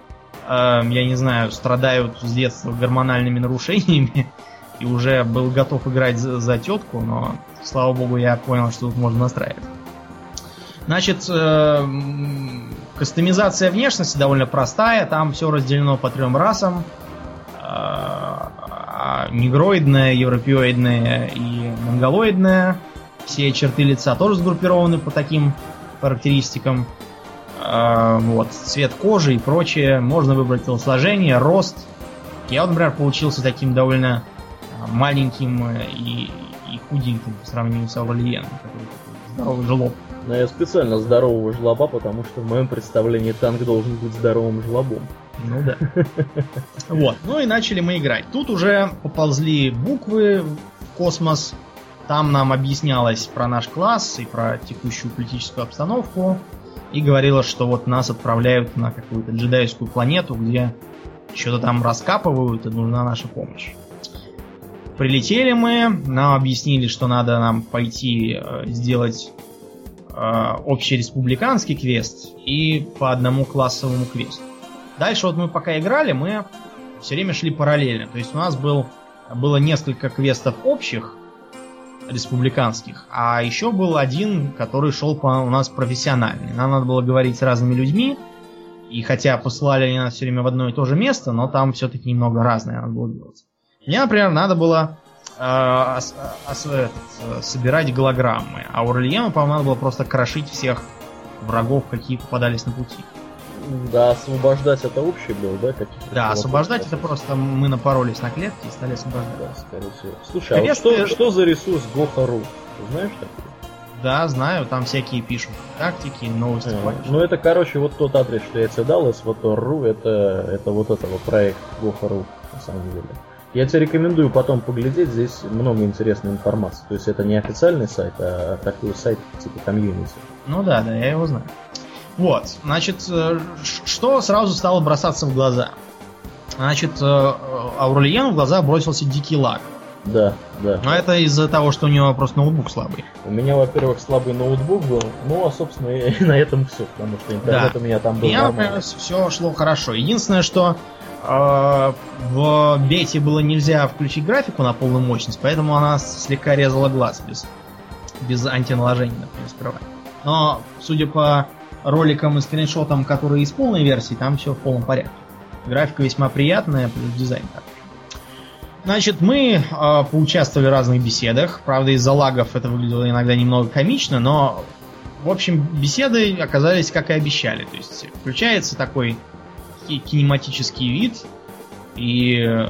я не знаю, страдают с детства гормональными нарушениями и уже был готов играть за, за тетку, но, слава богу, я понял, что тут можно настраивать. Значит, э, кастомизация внешности довольно простая, там все разделено по трем расам. Э, негроидная, европеоидная и монголоидная. Все черты лица тоже сгруппированы по таким характеристикам. Э, вот, цвет кожи и прочее. Можно выбрать телосложение, рост. Я вот, например, получился таким довольно маленьким э, и, и худеньким по сравнению с Аурельеном, который здоровый жлоб. Но я специально здорового жлоба, потому что в моем представлении танк должен быть здоровым жлобом. Ну да. <laughs> Вот. Ну и начали мы играть. Тут уже поползли буквы в космос. Там нам объяснялось про наш класс и про текущую политическую обстановку. И говорилось, что вот нас отправляют на какую-то джедайскую планету, где что-то там раскапывают, и нужна наша помощь. Прилетели мы, нам объяснили, что надо нам пойти э, сделать э, общереспубликанский квест и по одному классовому квесту. Дальше вот мы пока играли, мы все время шли параллельно. То есть у нас был, было несколько квестов общих, республиканских, а еще был один, который шел по, у нас профессиональный. Нам надо было говорить с разными людьми, и хотя посылали они нас все время в одно и то же место, но там все-таки немного разное надо было делать. Мне, например, надо было э, собирать голограммы, а Уральену, по-моему, надо было просто крошить всех врагов, какие попадались на пути. Да, освобождать это общий был, да? Да, освобождать это просто мы напоролись на клетки и стали освобождать. Да, скорее всего. Слушай, Конечно, а вот что, что за ресурс Гохару? Знаешь такой? Да, знаю, там всякие пишут тактики, новости. Э, ну это, короче, вот тот адрес, что я тебе дал, svotor.ru, это, это вот этого проект Goha.ru, на самом деле. Я тебе рекомендую потом поглядеть, здесь много интересной информации. То есть это не официальный сайт, а такой сайт типа комьюнити. Ну да, да, я его знаю. Вот, значит, э, что сразу стало бросаться в глаза? Значит, э, Аурельену в глаза бросился дикий лаг. Да, да. Но это из-за того, что у него просто ноутбук слабый. У меня, во-первых, слабый ноутбук был, ну, а, собственно, и <laughs> на этом все, потому что интернет да. у меня там был Я, например, все шло хорошо. Единственное, что э, в бете было нельзя включить графику на полную мощность, поэтому она слегка резала глаз без, без антиналожения, например, сперва. Но, судя по роликам и скриншотам, которые из полной версии, там все в полном порядке. Графика весьма приятная, плюс дизайн так. Значит, мы э, поучаствовали в разных беседах. Правда, из-за лагов это выглядело иногда немного комично, но, в общем, беседы оказались, как и обещали. То есть включается такой кинематический вид, и э,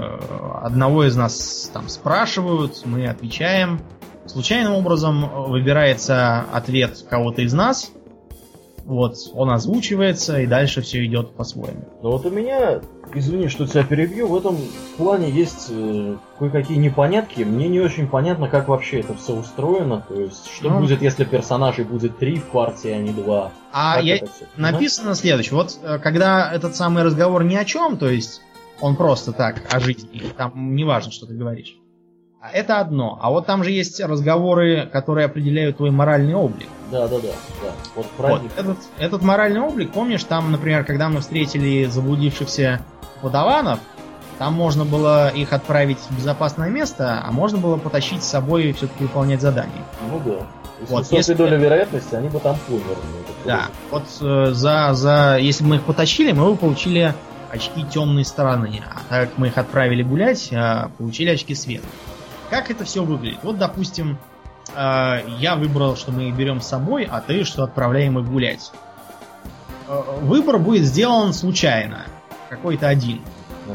одного из нас там спрашивают, мы отвечаем. Случайным образом выбирается ответ кого-то из нас, вот, он озвучивается, и дальше все идет по-своему. Но вот у меня, извини, что тебя перебью, в этом плане есть э, кое-какие непонятки. Мне не очень понятно, как вообще это все устроено. То есть, что ну, будет, если персонажей будет три в партии, а не два. А как я... написано следующее. Вот э, когда этот самый разговор ни о чем, то есть он просто так о жизни, там не важно, что ты говоришь. Это одно. А вот там же есть разговоры, которые определяют твой моральный облик. Да, да, да. да. Вот, вот этот, этот моральный облик, помнишь, там, например, когда мы встретили заблудившихся подаванов, там можно было их отправить в безопасное место, а можно было потащить с собой и все-таки выполнять задание. Ну да. Если вот, если доля вероятности, они бы там померли. Да. Вот э, за, за, если бы мы их потащили, мы бы получили очки темной стороны. А так как мы их отправили гулять, э, получили очки света. Как это все выглядит? Вот, допустим, э, я выбрал, что мы берем с собой, а ты, что отправляем их гулять. Э, выбор будет сделан случайно. Какой-то один.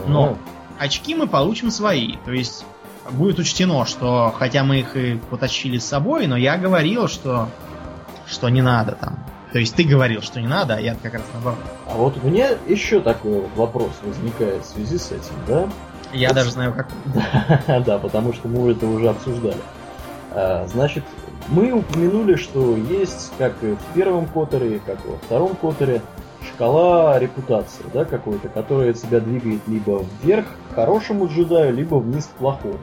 Но очки мы получим свои. То есть будет учтено, что хотя мы их и потащили с собой, но я говорил, что, что не надо там. То есть ты говорил, что не надо, а я как раз наоборот. А вот у меня еще такой вопрос возникает в связи с этим, да? Я даже знаю, как. <laughs> Да, потому что мы это уже обсуждали. А, значит, мы упомянули, что есть, как и в первом котере, как и во втором котере, шкала репутации, да, какой-то, которая тебя двигает либо вверх к хорошему джедаю, либо вниз к плохому.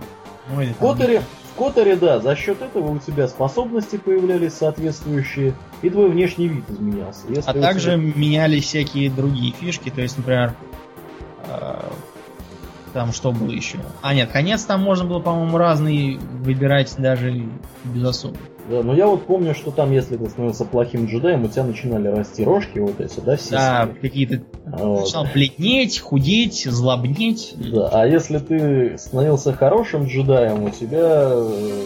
Ну, в котере, в котере, да, за счет этого у тебя способности появлялись соответствующие, и твой внешний вид изменялся. Если а также тебя... менялись всякие другие фишки, то есть, например, а, там что было еще? А нет, конец там можно было, по-моему, разный выбирать даже без особо. Да, но я вот помню, что там, если ты становился плохим джедаем, у тебя начинали расти рожки вот эти, да, все. Да, какие-то... Вот. Начинал бледнеть, худеть, злобнеть. Да, а если ты становился хорошим джедаем, у тебя э,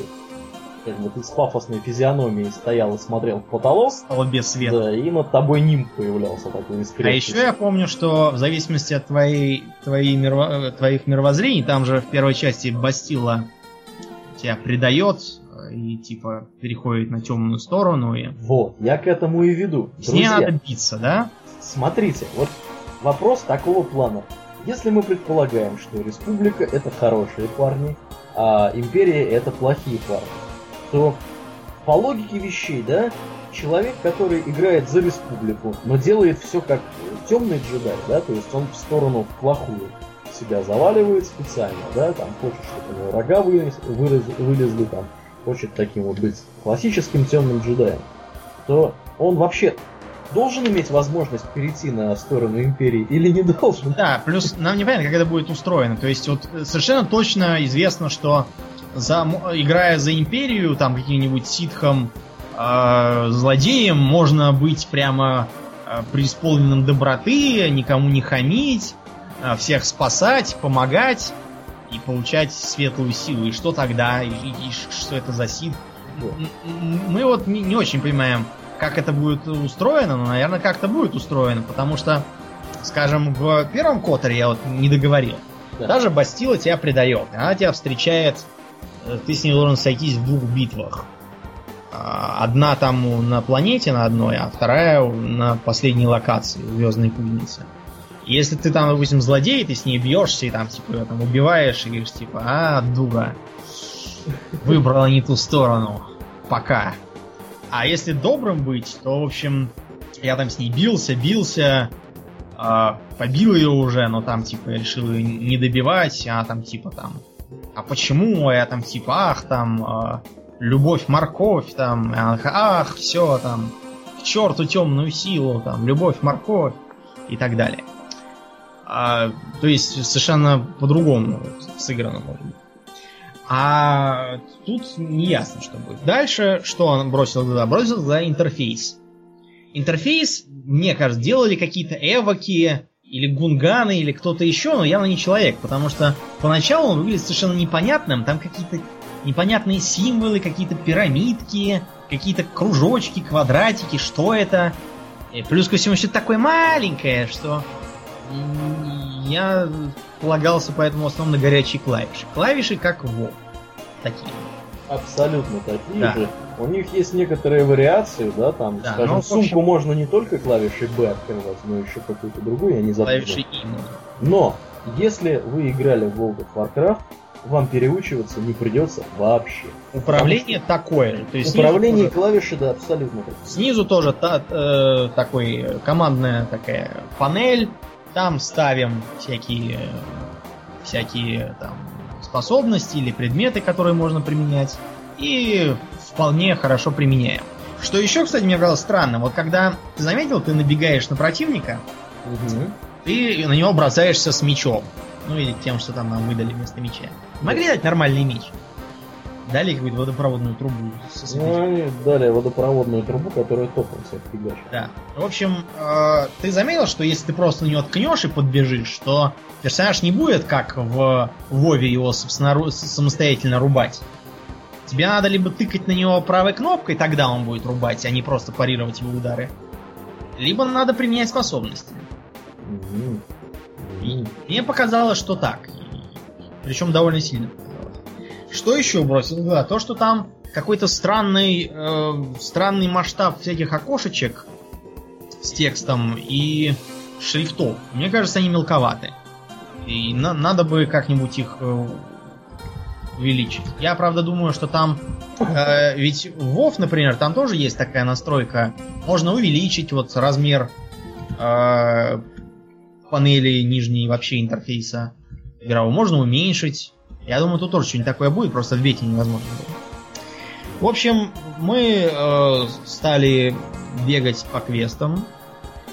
как бы ты с пафосной физиономией стоял и смотрел в потолок. Стало без света. Да, и над тобой нимб появлялся такой искрящийся. А еще я помню, что в зависимости от твоей, твоей мирво, твоих мировоззрений, там же в первой части Бастила тебя предает и типа переходит на темную сторону. И... Вот, я к этому и веду. С ней надо биться, да? Смотрите, вот вопрос такого плана. Если мы предполагаем, что республика это хорошие парни, а империя это плохие парни, что по логике вещей, да, человек, который играет за республику, но делает все как темный джедай, да, то есть он в сторону плохую себя заваливает специально, да, там хочет, чтобы у него рога вылез, вылез, вылезли, там, хочет таким вот быть классическим темным джедаем, то он вообще должен иметь возможность перейти на сторону империи или не должен? Да, плюс нам непонятно, как это будет устроено. То есть вот совершенно точно известно, что за, играя за империю, там каким-нибудь ситхом, э, злодеем, можно быть прямо э, преисполненным доброты, никому не хамить, э, всех спасать, помогать и получать светлую силу. И что тогда? И, и, и что это за ситх? Мы вот не, не очень понимаем, как это будет устроено, но, наверное, как-то будет устроено, потому что, скажем, в первом Которе я вот не договорил. Да. Даже Бастила тебя предает. Она тебя встречает ты с ней должен сойтись в двух битвах. А, одна там на планете на одной, а вторая на последней локации Звездной кузницы. Если ты там, допустим, злодей, ты с ней бьешься и там, типа, там убиваешь и говоришь, типа, а, дура, выбрала не ту сторону. Пока. А если добрым быть, то, в общем, я там с ней бился, бился, э, побил ее уже, но там, типа, я решил ее не добивать, а там, типа, там, а почему? А я там, типа, ах, там, э, любовь, морковь, там, ах, все, там, к черту темную силу, там, любовь, морковь и так далее. А, то есть совершенно по-другому сыграно может быть. А тут не ясно, что будет. Дальше, что он бросил туда? Бросил туда интерфейс. Интерфейс, мне кажется, делали какие-то эвоки, или гунганы, или кто-то еще, но явно не человек, потому что поначалу он выглядит совершенно непонятным, там какие-то непонятные символы, какие-то пирамидки, какие-то кружочки, квадратики, что это? И плюс ко всему все такое маленькое, что я полагался поэтому в основном на горячие клавиши. Клавиши как в Такие. Абсолютно такие да. же. У них есть некоторые вариации, да, там, да, скажем, ну, сумку общем... можно не только клавишей B открывать, но еще какую-то другую, я не забыл. Клавиши I. Но, если вы играли в World of Warcraft, вам переучиваться не придется вообще. Управление что... такое же. То есть Управление тоже... клавиши, да, абсолютно такое. Снизу тоже та, э, такой командная такая панель. Там ставим всякие всякие там способности или предметы, которые можно применять. И вполне хорошо применяем. Что еще, кстати, мне казалось странным, вот когда ты заметил, ты набегаешь на противника, угу. ты на него бросаешься с мечом. Ну или тем, что там нам выдали вместо меча. Могли дать нормальный меч. Дали какую-то водопроводную трубу. Ну, они дали водопроводную трубу, которая током всех фигачит. Да. В общем, э, ты заметил, что если ты просто на него ткнешь и подбежишь, то персонаж не будет, как в Вове, его собственно, самостоятельно рубать. Тебе надо либо тыкать на него правой кнопкой, тогда он будет рубать, а не просто парировать его удары. Либо надо применять способности. Mm-hmm. И мне показалось, что так. Причем довольно сильно. Что еще бросил? Да, то, что там какой-то странный, э, странный масштаб всяких окошечек с текстом и шрифтов. Мне кажется, они мелковаты. И на, надо бы как-нибудь их э, увеличить. Я, правда, думаю, что там... Э, ведь в WoW, например, там тоже есть такая настройка. Можно увеличить вот размер э, панели нижней вообще интерфейса игрового. Можно уменьшить. Я думаю, тут тоже что-нибудь такое будет, просто в бете невозможно было. В общем, мы э, стали бегать по квестам.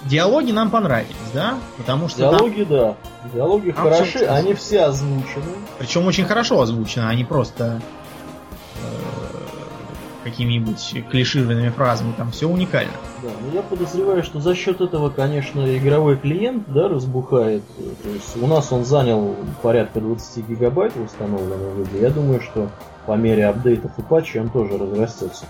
Диалоги нам понравились, да? Потому что Диалоги, там... да. Диалоги там хороши, все... они все озвучены. Причем очень хорошо озвучены, они просто какими-нибудь клишированными фразами, там все уникально. Да, но я подозреваю, что за счет этого, конечно, игровой клиент, да, разбухает. То есть у нас он занял порядка 20 гигабайт в установленном виде. Я думаю, что по мере апдейтов и патчей он тоже разрастется.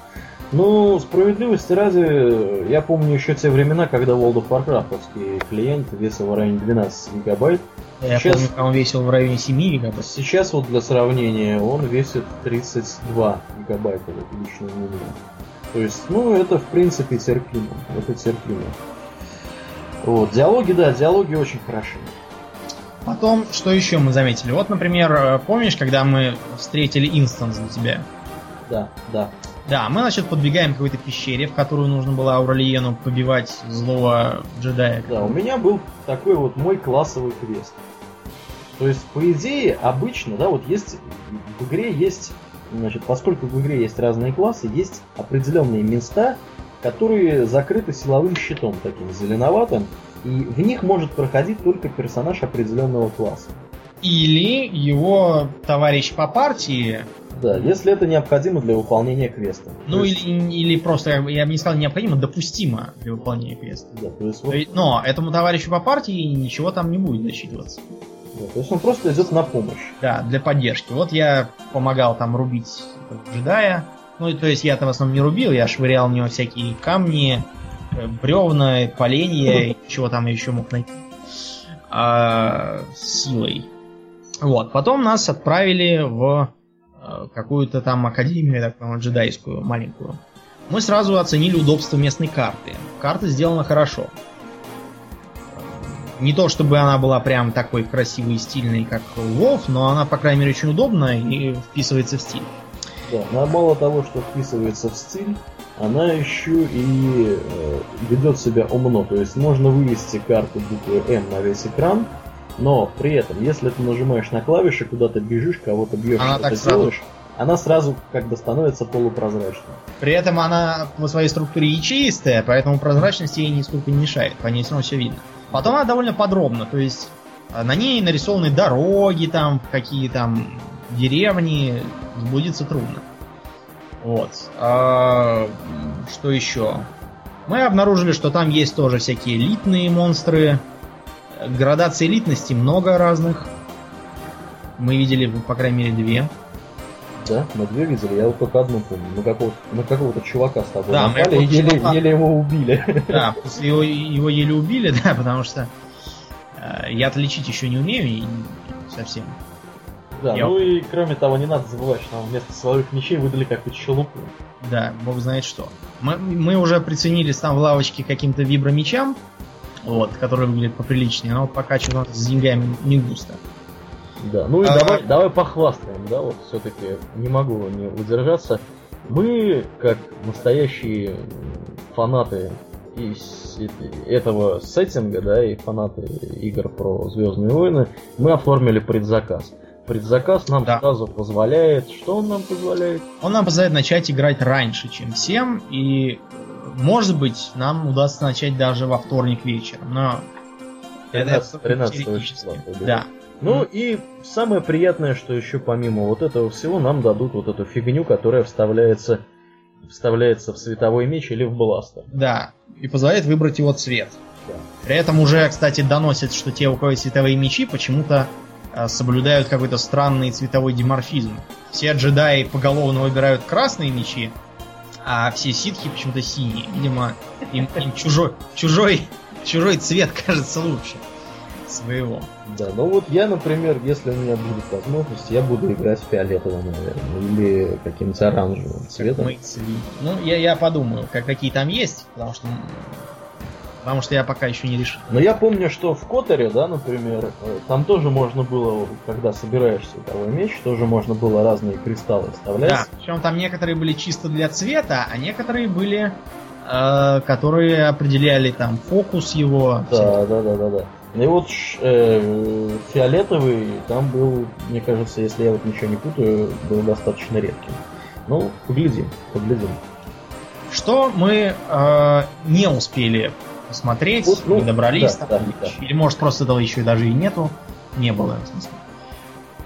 Ну, справедливости ради, я помню еще те времена, когда World of Warcraft клиент весил в районе 12 гигабайт. Я сейчас, помню, он весил в районе 7 гигабайт. Сейчас вот для сравнения он весит 32 гигабайта, вот лично у меня. То есть, ну, это в принципе терпимо. Это терпимо. Вот, диалоги, да, диалоги очень хороши. Потом, что еще мы заметили? Вот, например, э, помнишь, когда мы встретили инстанс для тебя? Да, да. Да, мы, значит, подбегаем к какой-то пещере, в которую нужно было Ауралиену побивать злого джедая. Да, у меня был такой вот мой классовый квест. То есть, по идее, обычно, да, вот есть в игре есть, значит, поскольку в игре есть разные классы, есть определенные места, которые закрыты силовым щитом таким зеленоватым, и в них может проходить только персонаж определенного класса. Или его товарищ по партии, да, если это необходимо для выполнения квеста. Ну есть... или, или просто, я бы не сказал необходимо, допустимо для выполнения квеста. Да, то есть вот... Но этому товарищу по партии ничего там не будет засчитываться. Да, то есть он просто идет на помощь. Да, для поддержки. Вот я помогал там рубить джедая. Ну, то есть я там в основном не рубил, я швырял в него всякие камни, э, бревна, поленья, <laughs> чего там еще мог найти. А, силой. Вот, потом нас отправили в какую-то там академию, я так понимаю, джедайскую, маленькую. мы сразу оценили удобство местной карты. Карта сделана хорошо. Не то чтобы она была прям такой красивой и стильной, как Вов, но она, по крайней мере, очень удобная и вписывается в стиль. Да, но мало того, что вписывается в стиль, она еще и э, ведет себя умно. То есть можно вывести карту буквы М на весь экран, но при этом, если ты нажимаешь на клавиши, куда-то бежишь, кого-то бьешь, Она что-то так сразу- делаешь, она сразу как бы становится полупрозрачной. При этом она по своей структуре ячеистая, поэтому прозрачность ей нисколько не мешает. По ней все равно все видно. Потом она довольно подробна, то есть э, на ней нарисованы дороги, там, какие там деревни, заблудиться трудно. Вот. А, что еще? Мы обнаружили, что там есть тоже всякие элитные монстры. Градаций элитности много разных. Мы видели, по крайней мере, две. Да, мы две видели, я вот только одну помню. На какого-то, на какого-то чувака с тобой Да, мы напали и этого еле, чувака- еле его убили. Да, <laughs> после его, его еле убили, <laughs> да, потому что э, я-то лечить еще не умею и совсем. Да, Я- ну и кроме того, не надо забывать, что нам вместо своих мечей выдали какую-то щелупу. Да, бог знает что. Мы, мы уже приценились там в лавочке каким-то вибромечам, вот, которые выглядят поприличнее, но пока что-то с деньгами не густо. Да, ну и А- давай, давай похвастаем, да, вот все-таки не могу не удержаться. Мы, как настоящие фанаты из этого сеттинга, да, и фанаты игр про Звездные войны, мы оформили предзаказ. Предзаказ нам Да. сразу позволяет. Что он нам позволяет? Он нам позволяет начать играть раньше, чем всем, и, может быть, нам удастся начать даже во вторник вечером, но... 13, 13 теоретически. числа. Да. Ну и самое приятное, что еще помимо вот этого всего нам дадут вот эту фигню, которая вставляется, вставляется в световой меч или в бластер. Да, и позволяет выбрать его цвет. Да. При этом уже, кстати, доносят, что те, у кого есть световые мечи, почему-то э, соблюдают какой-то странный цветовой диморфизм. Все джедаи поголовно выбирают красные мечи, а все ситхи почему-то синие. Видимо, им, им чужой, чужой, чужой цвет <laughs> кажется лучше своего. Да, ну вот я, например, если у меня будет возможность, я буду играть фиолетовым, наверное, или каким-то оранжевым цветом. Мы цвет. Ну, я, я подумаю, как, какие там есть, потому что, потому что я пока еще не решил. Но я помню, что в Которе, да, например, э, там тоже можно было, когда собираешь световой меч, тоже можно было разные кристаллы вставлять. Да, причем там некоторые были чисто для цвета, а некоторые были, э, которые определяли там фокус его. Да, да, да, да, да. Ну и вот э, фиолетовый там был, мне кажется, если я вот ничего не путаю, был достаточно редким. Ну, поглядим, поглядим. Что мы э, не успели посмотреть, Вот, ну, не добрались, да, там, да, или может просто этого еще даже и нету, не было. в смысле.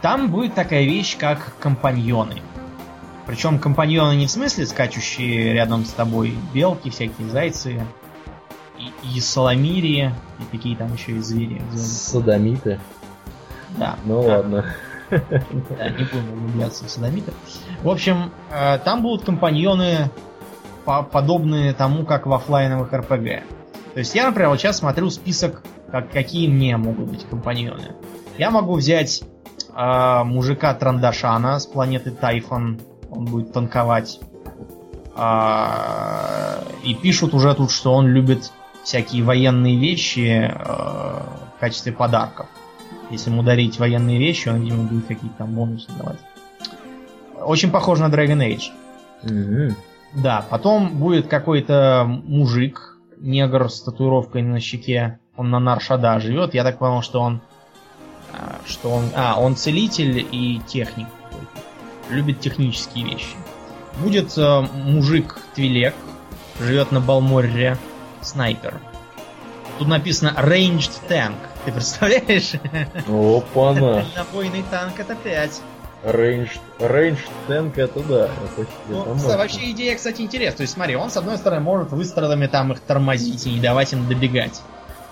Там будет такая вещь, как компаньоны. Причем компаньоны не в смысле скачущие рядом с тобой белки, всякие зайцы, и, и саламирии, и такие там еще и звери. Садомиты. Да. Ну да. ладно. Да, не будем углубляться в садомитов. В общем, э, там будут компаньоны, по- подобные тому, как в оффлайновых РПГ. То есть я, например, вот сейчас смотрю список, как, какие мне могут быть компаньоны. Я могу взять э, мужика Трандашана с планеты Тайфон, он будет танковать. А, и пишут уже тут, что он любит всякие военные вещи э, в качестве подарков. Если ему дарить военные вещи, он, видимо, будет какие-то там бонусы давать. Очень похоже на Dragon Age. Мгм. Да, потом будет какой-то мужик, негр с татуировкой на щеке. Он на Наршада живет. Я так понял, что он... а, Что он... А, он целитель и техник. Любит технические вещи. Будет э, мужик Твилек. Живет на Балморре. Снайпер. Тут написано Ranged Tank. Ты представляешь? Опа-на. <laughs> Дальнобойный танк это 5. Range, range танк это да. Это, Ну, это вообще идея, кстати, интересная. То есть, смотри, он, с одной стороны, может выстрелами там их тормозить и не давать им добегать.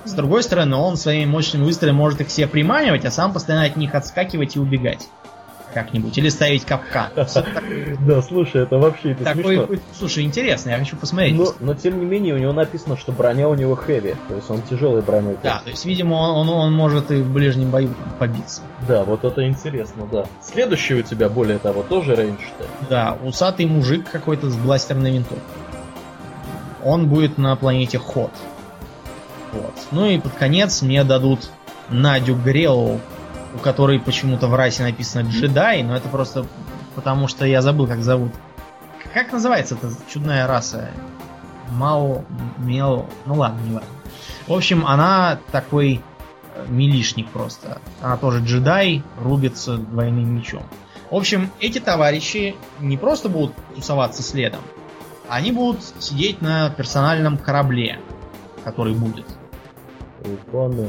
С другой стороны, он своими мощными выстрелами может их все приманивать, а сам постоянно от них отскакивать и убегать. Как-нибудь. Или ставить капкан. <laughs> Да, слушай, это вообще это Такой, смешно. слушай, интересно, я хочу посмотреть. Но, тем не менее у него написано, что броня у него heavy, то есть он тяжелый броней. Да, то есть, видимо, он, может и в ближнем бою побиться. Да, вот это интересно, да. Следующий у тебя, более того, тоже рейндж Да, усатый мужик какой-то с бластерной винтовкой. он будет на планете Ход. Вот. Ну и под конец мне дадут Надю Грелу, у которой почему-то в расе написано джедай, но это просто потому, что я забыл, как зовут. Как называется эта чудная раса? Мао, Мел... Ну ладно, не важно. В общем, она такой э, милишник просто. Она тоже джедай, рубится двойным мечом. В общем, эти товарищи не просто будут тусоваться следом, они будут сидеть на персональном корабле, который будет. Прикольно.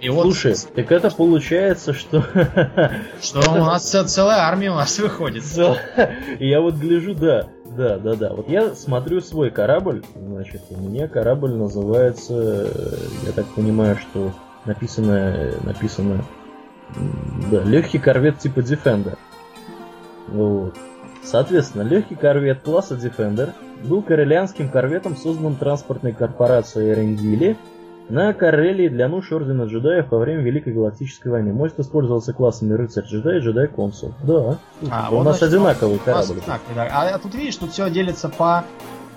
И Слушай, вот... так это получается, что... <laughs> Что у нас целая армия у нас выходит. <laughs> Я вот гляжу, да, да, да, да. Вот я смотрю свой корабль, значит, у меня корабль называется, я так понимаю, что написано, написано, да, легкий корвет типа Defender. Вот. Соответственно, легкий корвет класса Defender был коррелианским корветом, созданным транспортной корпорацией Эрендили на Карелии для нужд Ордена Джедаев во время Великой Галактической войны. Может использоваться классами Рыцарь-Джедай и Джедай-Консул. Да. А, у нас значит, одинаковый корабль. Так, да. А тут видишь, тут все делится по,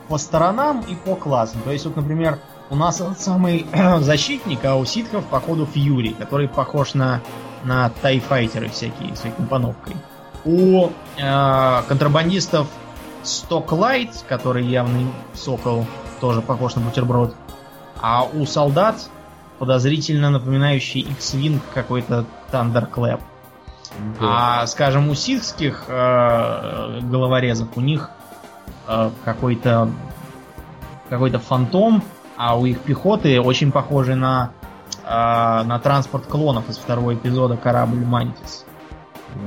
по сторонам и по классам. То есть, вот, например, у нас этот самый <clears throat> защитник, а у ситхов, походу, Фьюри, который похож на, на тайфайтеры всякие с компоновкой. У э, контрабандистов Стоклайт, который явный сокол, тоже похож на бутерброд. А у солдат подозрительно напоминающий X-Wing какой-то Thunderclap. Да. А, скажем, у ситхских э, головорезов у них э, какой-то какой-то фантом, а у их пехоты очень похожий на э, на транспорт клонов из второго эпизода корабль Мантис.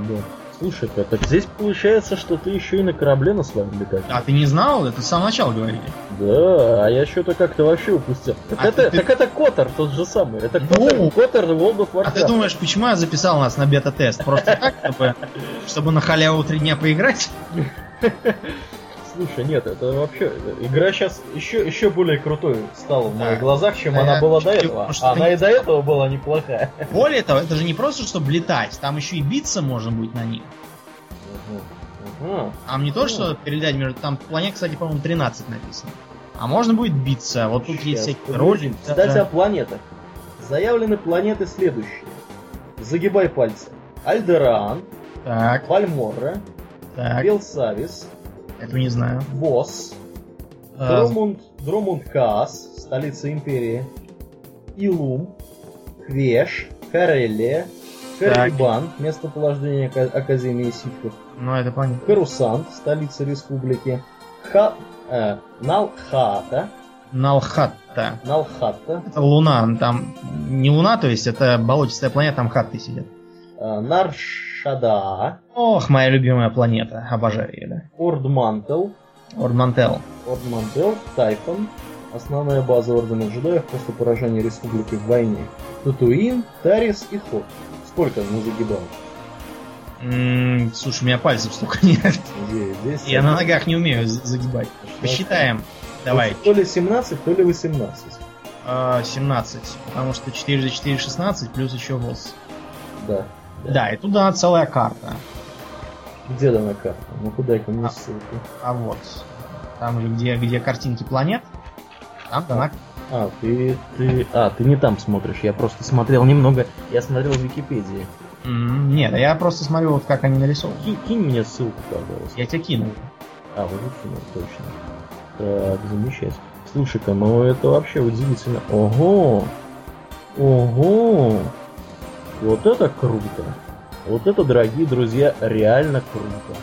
Да. Слушай-ка, так здесь получается, что ты еще и на корабле на своем летать. А ты не знал? Это с самого начала говорили. Да, а я что-то как-то вообще упустил. Так, а это, ты... так это Котор тот же самый. Это ну, Котор World of Warcraft. А ты думаешь, почему я записал нас на бета-тест? Просто так, чтобы, чтобы на халяву три дня поиграть? <laughs> Слушай, нет, это вообще игра сейчас еще еще более крутой стала в моих глазах, чем она была до этого. А она и до этого была неплохая. <laughs> Более того, это же не просто чтобы летать, там еще и биться можно будет на них. Там не то, что перелетать между... Там планет, кстати, по-моему, 13 написано. А можно будет биться. Вот тут есть всякие роли. Кстати, о планетах. Заявлены планеты следующие. Загибай пальцы. Альдеран, так. Пальморра, так. Белсавис, этого не знаю. Босс. А... Дромунд, Дромунд Каас, столица империи. Илум. Квеш. Карелия. Карибан, местополождение Академии Ситхов. Ну, это понятно. Карусант, столица республики. Ха... Э, Налхата. Налхатта. Налхатта. Это луна, там не луна, то есть это болотистая планета, там хатты сидят. Э, Нарш Шада. Ох, моя любимая планета. Обожаю ее, да. Ордмантел. Ордмантел. Ордмантел, Тайфон. Основная база Ордена Джедаев после поражения Республики в войне. Татуин, Тарис и Ход. Сколько мы загибал? М-м, слушай, у меня пальцев столько нет. Здесь, Я на ногах не умею загибать. Посчитаем. Давай. То ли 17, то ли 18. 17. А, потому что 4 за 4 16, плюс еще ВОЗ. Да. Да, и тут дана целая карта. Где дана карта? Ну куда ко мне а, ссылку? А вот. Там же, где, где картинки планет, там дана а, ты, ты... А, ты не там смотришь, я просто смотрел немного, я смотрел в Википедии. Mm, нет, я просто смотрю, вот как они нарисованы. Кинь, кинь мне ссылку, пожалуйста. Я тебе кинул. А, вот кинул, точно. Так, замечательно. Слушай-ка, ну это вообще удивительно. Ого! Ого! Вот это круто. Вот это, дорогие друзья, реально круто.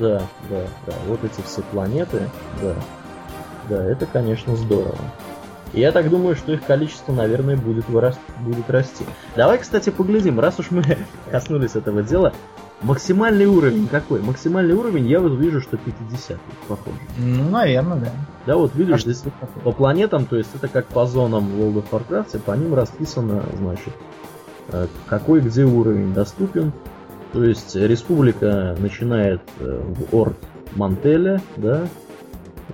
Да, да, да. Вот эти все планеты, да. Да, это, конечно, здорово. И я так думаю, что их количество, наверное, будет, вырас... будет расти. Давай, кстати, поглядим, раз уж мы <laughs> коснулись этого дела. Максимальный уровень какой? Максимальный уровень я вот вижу, что 50 похоже. Ну, наверное, да. Да, вот видишь, а здесь по планетам, то есть это как по зонам World of Warcraft, по ним расписано, значит, какой где уровень доступен. То есть республика начинает э, в Орд Мантеля, да,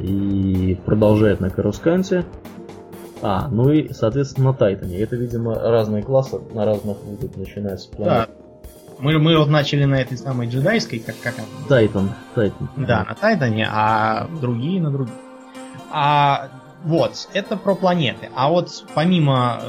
и продолжает на Карусканте. А, ну и, соответственно, на Тайтане. Это, видимо, разные классы на разных будут начинаться планет. Да. Мы, мы вот начали на этой самой джедайской, как, как Тайтан. Тайтан. Да, на Тайтане, а другие на других. А вот, это про планеты. А вот помимо...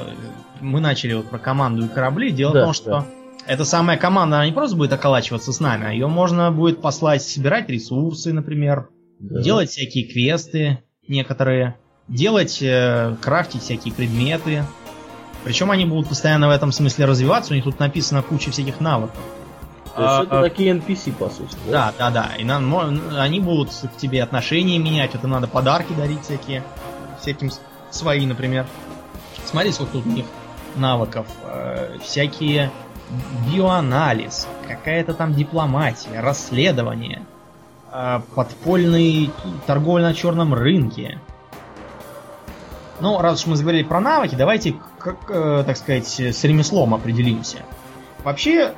Мы начали вот про команду и корабли. Дело Да, в том, что да. эта самая команда, она не просто будет околачиваться с нами, а ее можно будет послать собирать ресурсы, например, Да. делать всякие квесты некоторые, делать, э, крафтить всякие предметы. Причем они будут постоянно в этом смысле развиваться, у них тут написано куча всяких навыков. То есть А, это а, такие NPC, по сути. да, да, да. И нам, они будут к тебе отношения менять, им надо подарки дарить всякие, всяким свои, например. Смотри, сколько тут у них навыков. Э, всякие биоанализ, какая-то там дипломатия, расследование, э, подпольный торговля на черном рынке. Ну, раз уж мы заговорили про навыки, давайте, к- к- э, так сказать, с ремеслом определимся. Вообще,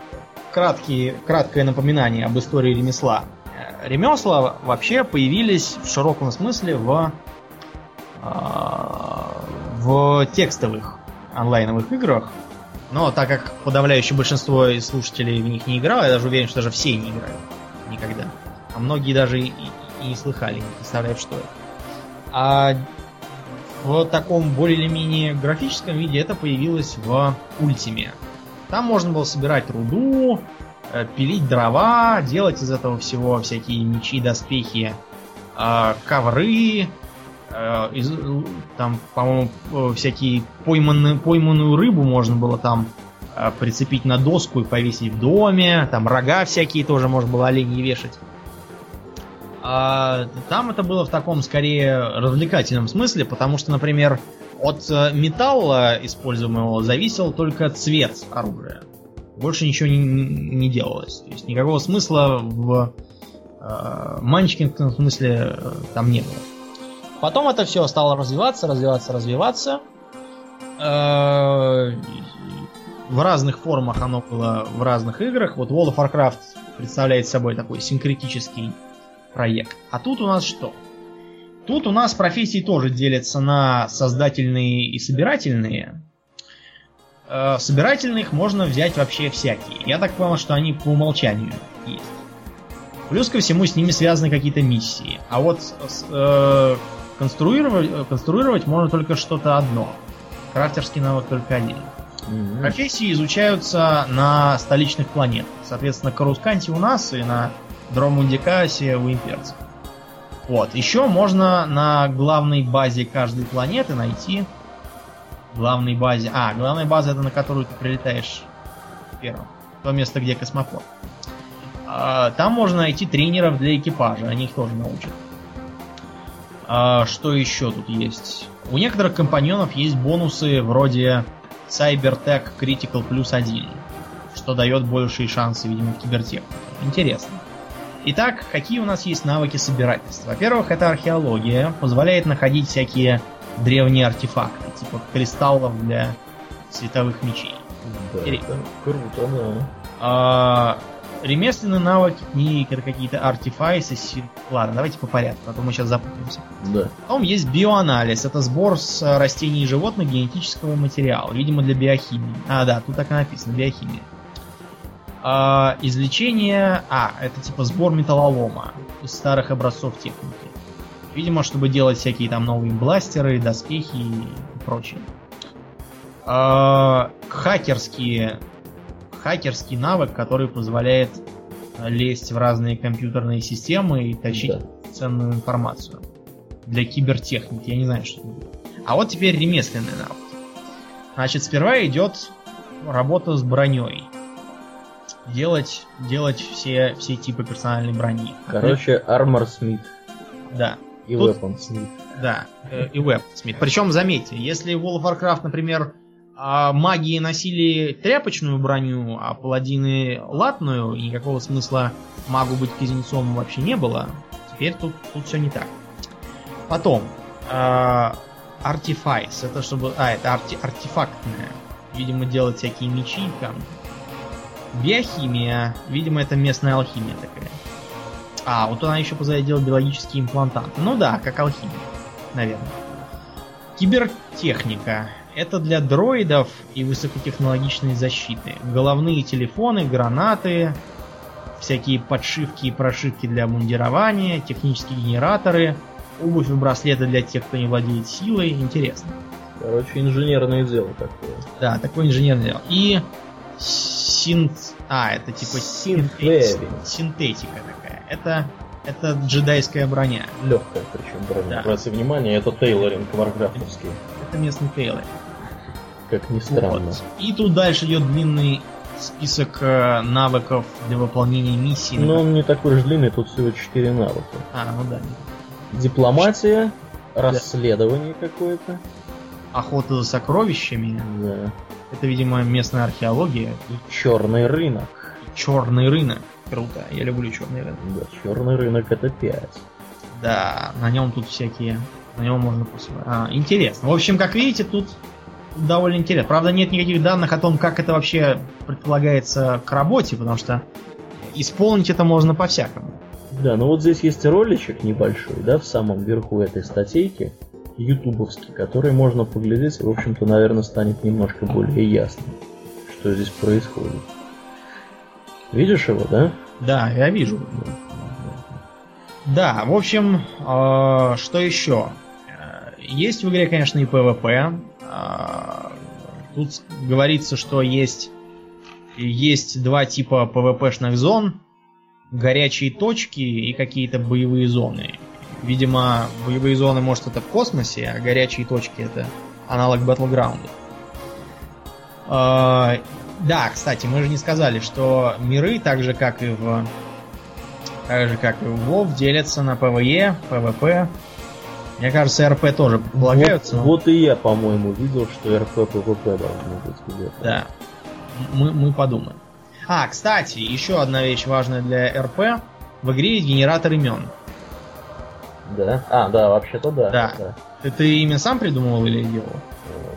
краткие, краткое напоминание об истории ремесла. Э, Ремесла вообще появились в широком смысле в, а, в текстовых онлайновых играх. Но так как подавляющее большинство слушателей в них не играло, я даже уверен, что даже все не играют никогда. А многие даже и, и не слыхали, не представляют, что это. А в таком более или менее графическом виде это появилось в Ультиме. Там можно было собирать руду, э, пилить дрова, делать из этого всего всякие мечи, доспехи, э, ковры, из- там, по-моему, э, всякие пойманную, пойманную рыбу можно было там э, прицепить на доску и повесить в доме, там рога всякие тоже можно было оленей вешать. А, там это было в таком скорее развлекательном смысле, потому что, например, от э, металла, используемого, зависел только цвет оружия. Больше ничего не, не делалось. То есть никакого смысла в э, манчкингском смысле э, там не было. Потом это все стало развиваться, развиваться, развиваться. Э, в разных формах оно было в разных играх. Вот World of Warcraft представляет собой такой синкретический проект. А тут у нас что? Тут у нас профессии тоже делятся на создательные и собирательные. Э, собирательных можно взять вообще всякие. Я так понял, что они по умолчанию есть. Плюс ко всему с ними связаны какие-то миссии. А вот э, конструировать, э, конструировать можно только что-то одно. Крафтерский навык только один. Мгм. Профессии изучаются на столичных планетах. Соответственно, Карусканте у нас и на Дромундикасе у имперцев. Вот. Еще можно на главной базе каждой планеты найти главной базе. А, главная база это на которую ты прилетаешь первым. То место, где космопорт. А, Там можно найти тренеров для экипажа, они их тоже научат. А, Что еще тут есть? У некоторых компаньонов есть бонусы вроде Cybertech Critical плюс 1, что дает большие шансы, видимо, в кибертехнике. Интересно. Итак, какие у нас есть навыки собирательства? Во-первых, это археология, позволяет находить всякие древние артефакты, типа кристаллов для световых мечей. Да, Или- это круто, да. А, ремесленные навыки, книги, какие-то артефайсы. Ладно, давайте по порядку, а то мы сейчас запутаемся. Да. Потом есть биоанализ. Это сбор с э, растений и животных генетического материала. Видимо, для биохимии. А, да, тут так и написано. Биохимия. А, излечение... А, это типа сбор металлолома из старых образцов техники. Видимо, чтобы делать всякие там новые бластеры, доспехи и прочее. А, хакерские... Хакерский навык, который позволяет э, лезть в разные компьютерные системы и тащить Да. ценную информацию. Для кибертехники, я не знаю, что это будет. А вот теперь ремесленные навыки. Значит, сперва идет работа с броней. Делать, делать все, все типы персональной брони. Короче, Armor Smith Да, и Тут- Weapon Smith. да. э, и Weaponsmith. Причем, заметьте, если в World of Warcraft, например, а, магии носили тряпочную броню, а паладины латную, и никакого смысла магу быть кузнецом вообще не было, теперь тут, тут все не так. Потом, а, Artifice, это чтобы... А, это арти- артефактная. Видимо, делать всякие мечи там. Биохимия. Видимо, это местная алхимия такая. А, вот она еще позволяет делать биологические имплантанты. Ну да, как алхимия, наверное. Кибертехника. Это для дроидов и высокотехнологичной защиты. Головные телефоны, гранаты, всякие подшивки и прошивки для мундирования, технические генераторы, обувь и браслеты для тех, кто не владеет силой. Интересно. Короче, инженерное дело такое. Да, такое инженерное дело. И синт... А, это типа Синтетика. синтетика такая. Это, это джедайская броня. Легкая причем броня. Да. Обратите внимание, это тейлоринг варкрафтовский. Это местный Тейлор. Как ни странно. Вот. И тут дальше идет длинный список э, навыков для выполнения миссии. Но он не такой уж длинный, тут всего 4 навыка. А, ну да. Дипломатия, расследование какое-то. Охота за сокровищами. Да. Это, видимо, местная археология. И черный рынок. Черный рынок. Круто. Я люблю черный рынок. Да, черный рынок это 5. Да, на нем тут всякие. На нем можно. А, интересно. В общем, как видите, тут довольно интересно. Правда, нет никаких данных о том, как это вообще предполагается к работе, потому что исполнить это можно по-всякому. Да, ну вот здесь есть роличек небольшой, да, в самом верху этой статейки, ютубовский, который можно поглядеть, и, в общем-то, наверное, станет немножко более ясно, что здесь происходит. Видишь его, да? Да, я вижу. Да, в общем, э, что еще? Э, Есть в игре, конечно, и PvP. Э, Тут говорится, что есть, есть два типа PvP-шных зон. Горячие точки и какие-то боевые зоны. Видимо, боевые зоны, может, это в космосе, а горячие точки это аналог. Э, Да, кстати, мы же не сказали, что миры, так же как и в так же как и в WoW, делятся на PvE, PvP. Мне кажется, RP тоже предполагаются. но- Вот, вот и я, по-моему, видел, что RP PvP должно быть где-то. Да. Мы, мы подумаем. А, кстати, еще одна вещь важная для РП. В игре есть генератор имен. Да? А, да, вообще-то да. Да. Ты, ты имя сам придумывал или делал?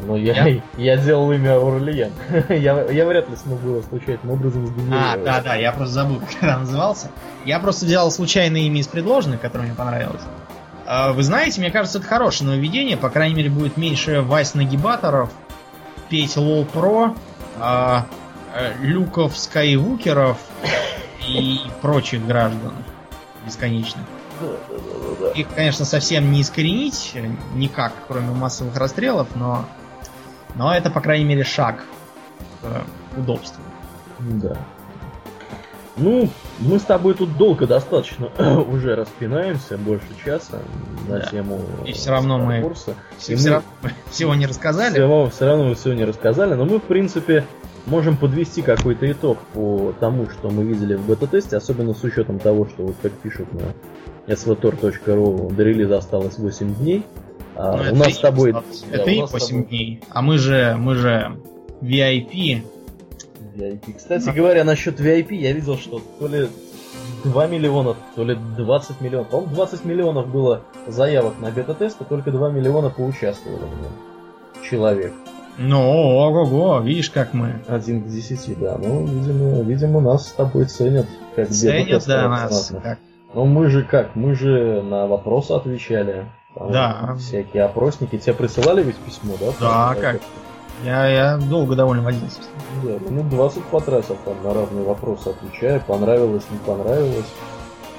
Ну, я, Я? <laughs> я делал имя Аурлиен. <laughs> я, я вряд ли смогу его случайным образом А, сгенерировать. да, да, я просто забыл, <laughs> как она назывался. Я просто взял случайное имя из предложенных, которое мне понравилось. А, Вы знаете, мне кажется, это хорошее нововведение. По крайней мере, будет меньше Вась нагибаторов, петь лол про, а, э, люков скайвукеров и прочих граждан бесконечных. Их, конечно, совсем не искоренить э, никак, кроме массовых расстрелов, но, но это, по крайней мере, шаг к э, удобству. Да. Ну, мы с тобой тут долго достаточно <clears throat> уже распинаемся, больше часа на Да. тему И всё равно мы. Все, И все мы- равно <laughs> всего не рассказали. Все, все равно мы все не рассказали, но мы, в принципе, можем подвести какой-то итог по тому, что мы видели в бета-тесте, особенно с учетом того, что, вот как пишут на svtor.ru, до релиза осталось 8 дней. А Ну, у нас с тобой... да, Это у и нас с 8 тобой- дней. А мы же, мы же VIP. VIP. Кстати говоря, насчет VIP, я видел, что то ли 2 миллиона, то ли 20 миллионов. По-моему, 20 миллионов было заявок на бета-тест, и только 2 миллиона поучаствовали в нем. Человек. Ну, ого-го, видишь, как мы. Один к 10, да. Ну, видимо, видимо, нас с тобой ценят как Ценят, да, нас. знатных. как- Ну, мы же как? Мы же на вопросы отвечали. Там Да. Всякие опросники. Тебе присылали ведь письмо, да? Да, как? Я, я долго довольно возился. Да, минут 20 потратил там на разные вопросы, отвечая, понравилось, не понравилось.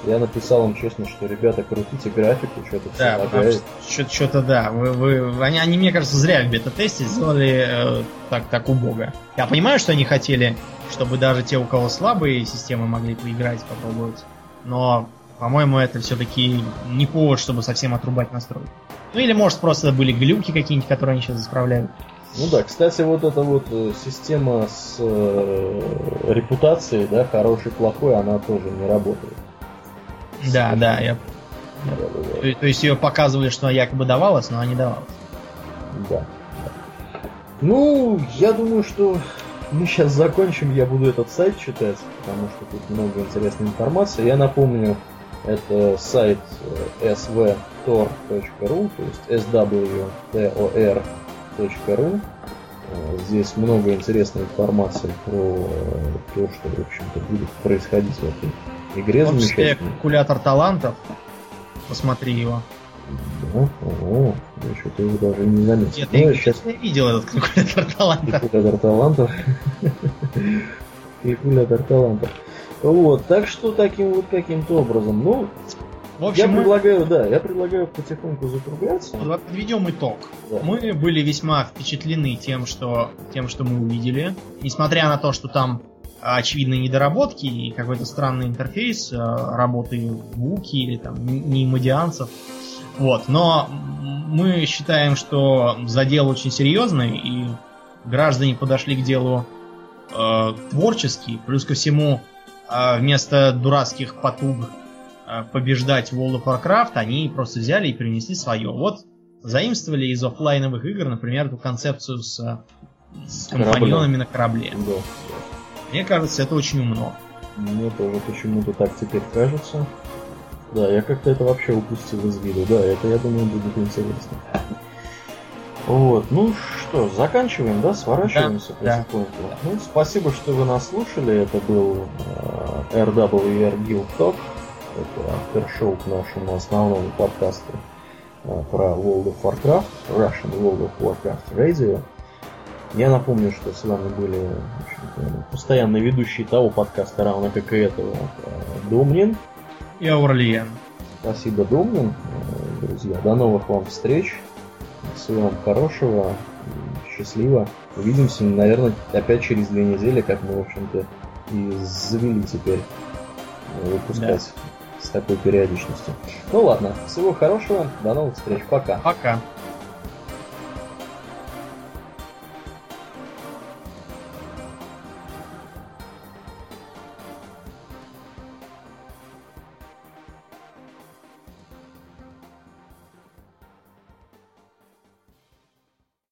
Я написал им честно, что ребята, крутите графику, что-то Да, потому лагает. что что-то да. Вы, вы, они, они, мне кажется, зря в бета-тесте сделали э, так, так убого. Я понимаю, что они хотели, чтобы даже те, у кого слабые системы, могли поиграть, попробовать. Но, по-моему, это все-таки не повод, чтобы совсем отрубать настройки. Ну или, может, просто были глюки какие-нибудь, которые они сейчас исправляют. Ну да, кстати, вот эта вот э, система с э, репутацией, да, хороший, плохой, она тоже не работает. Да, да, я... То, то есть ее показывали, что якобы давалось, но она не давалась. Да. Ну, я думаю, что мы сейчас закончим, я буду этот сайт читать, потому что тут много интересной информации. Я напомню, это сайт э, svtor.ru, то есть swtor.ru. Э, Здесь много интересной информации про то, что, в общем-то, будет происходить в этой игре В том числе замечательной. калькулятор талантов. Посмотри его. Да, о, я что-то его даже не заметил. Нет, Ну, я, сейчас видел этот калькулятор талантов. Калькулятор талантов. <laughs> Калькулятор талантов. Вот, так что таким вот каким-то образом. Ну, В общем, я мы... предлагаю, да, я предлагаю потихоньку закругляться. Подведем итог. Да. Мы были весьма впечатлены тем что, тем, что мы увидели. Несмотря на то, что там очевидные недоработки и какой-то странный интерфейс э, работы Вуки или там немодианцев. Вот. Но мы считаем, что задел очень серьезный, и граждане подошли к делу э, творчески. Плюс ко всему, э, вместо дурацких потуг побеждать World of Warcraft, они просто взяли и принесли свое. Вот заимствовали из офлайновых игр, например, эту концепцию с, с компаньонами на корабле. Да. Мне кажется, это очень умно. Мне тоже почему-то так теперь кажется. Да, я как-то это вообще упустил из виду. Да, это, я думаю, будет интересно. Вот, ну что, заканчиваем, да, сворачиваемся да, потихоньку. Да. Ну, спасибо, что вы нас слушали. Это был э, RWR Guild Talk. Это авторшоу к нашему основному подкасту э, про World of Warcraft, Russian World of Warcraft Radio. Я напомню, что с вами были постоянные ведущие того подкаста, равно как и этого, э, Домнин. И Аурлиен. Спасибо, Домнин. Э, друзья, до новых вам встреч. Всего вам хорошего. Счастливо. Увидимся, наверное, опять через две недели, как мы, в общем-то, и завели теперь э, выпускать да. С такой периодичностью. Ну ладно, всего хорошего, до новых встреч, пока. Пока.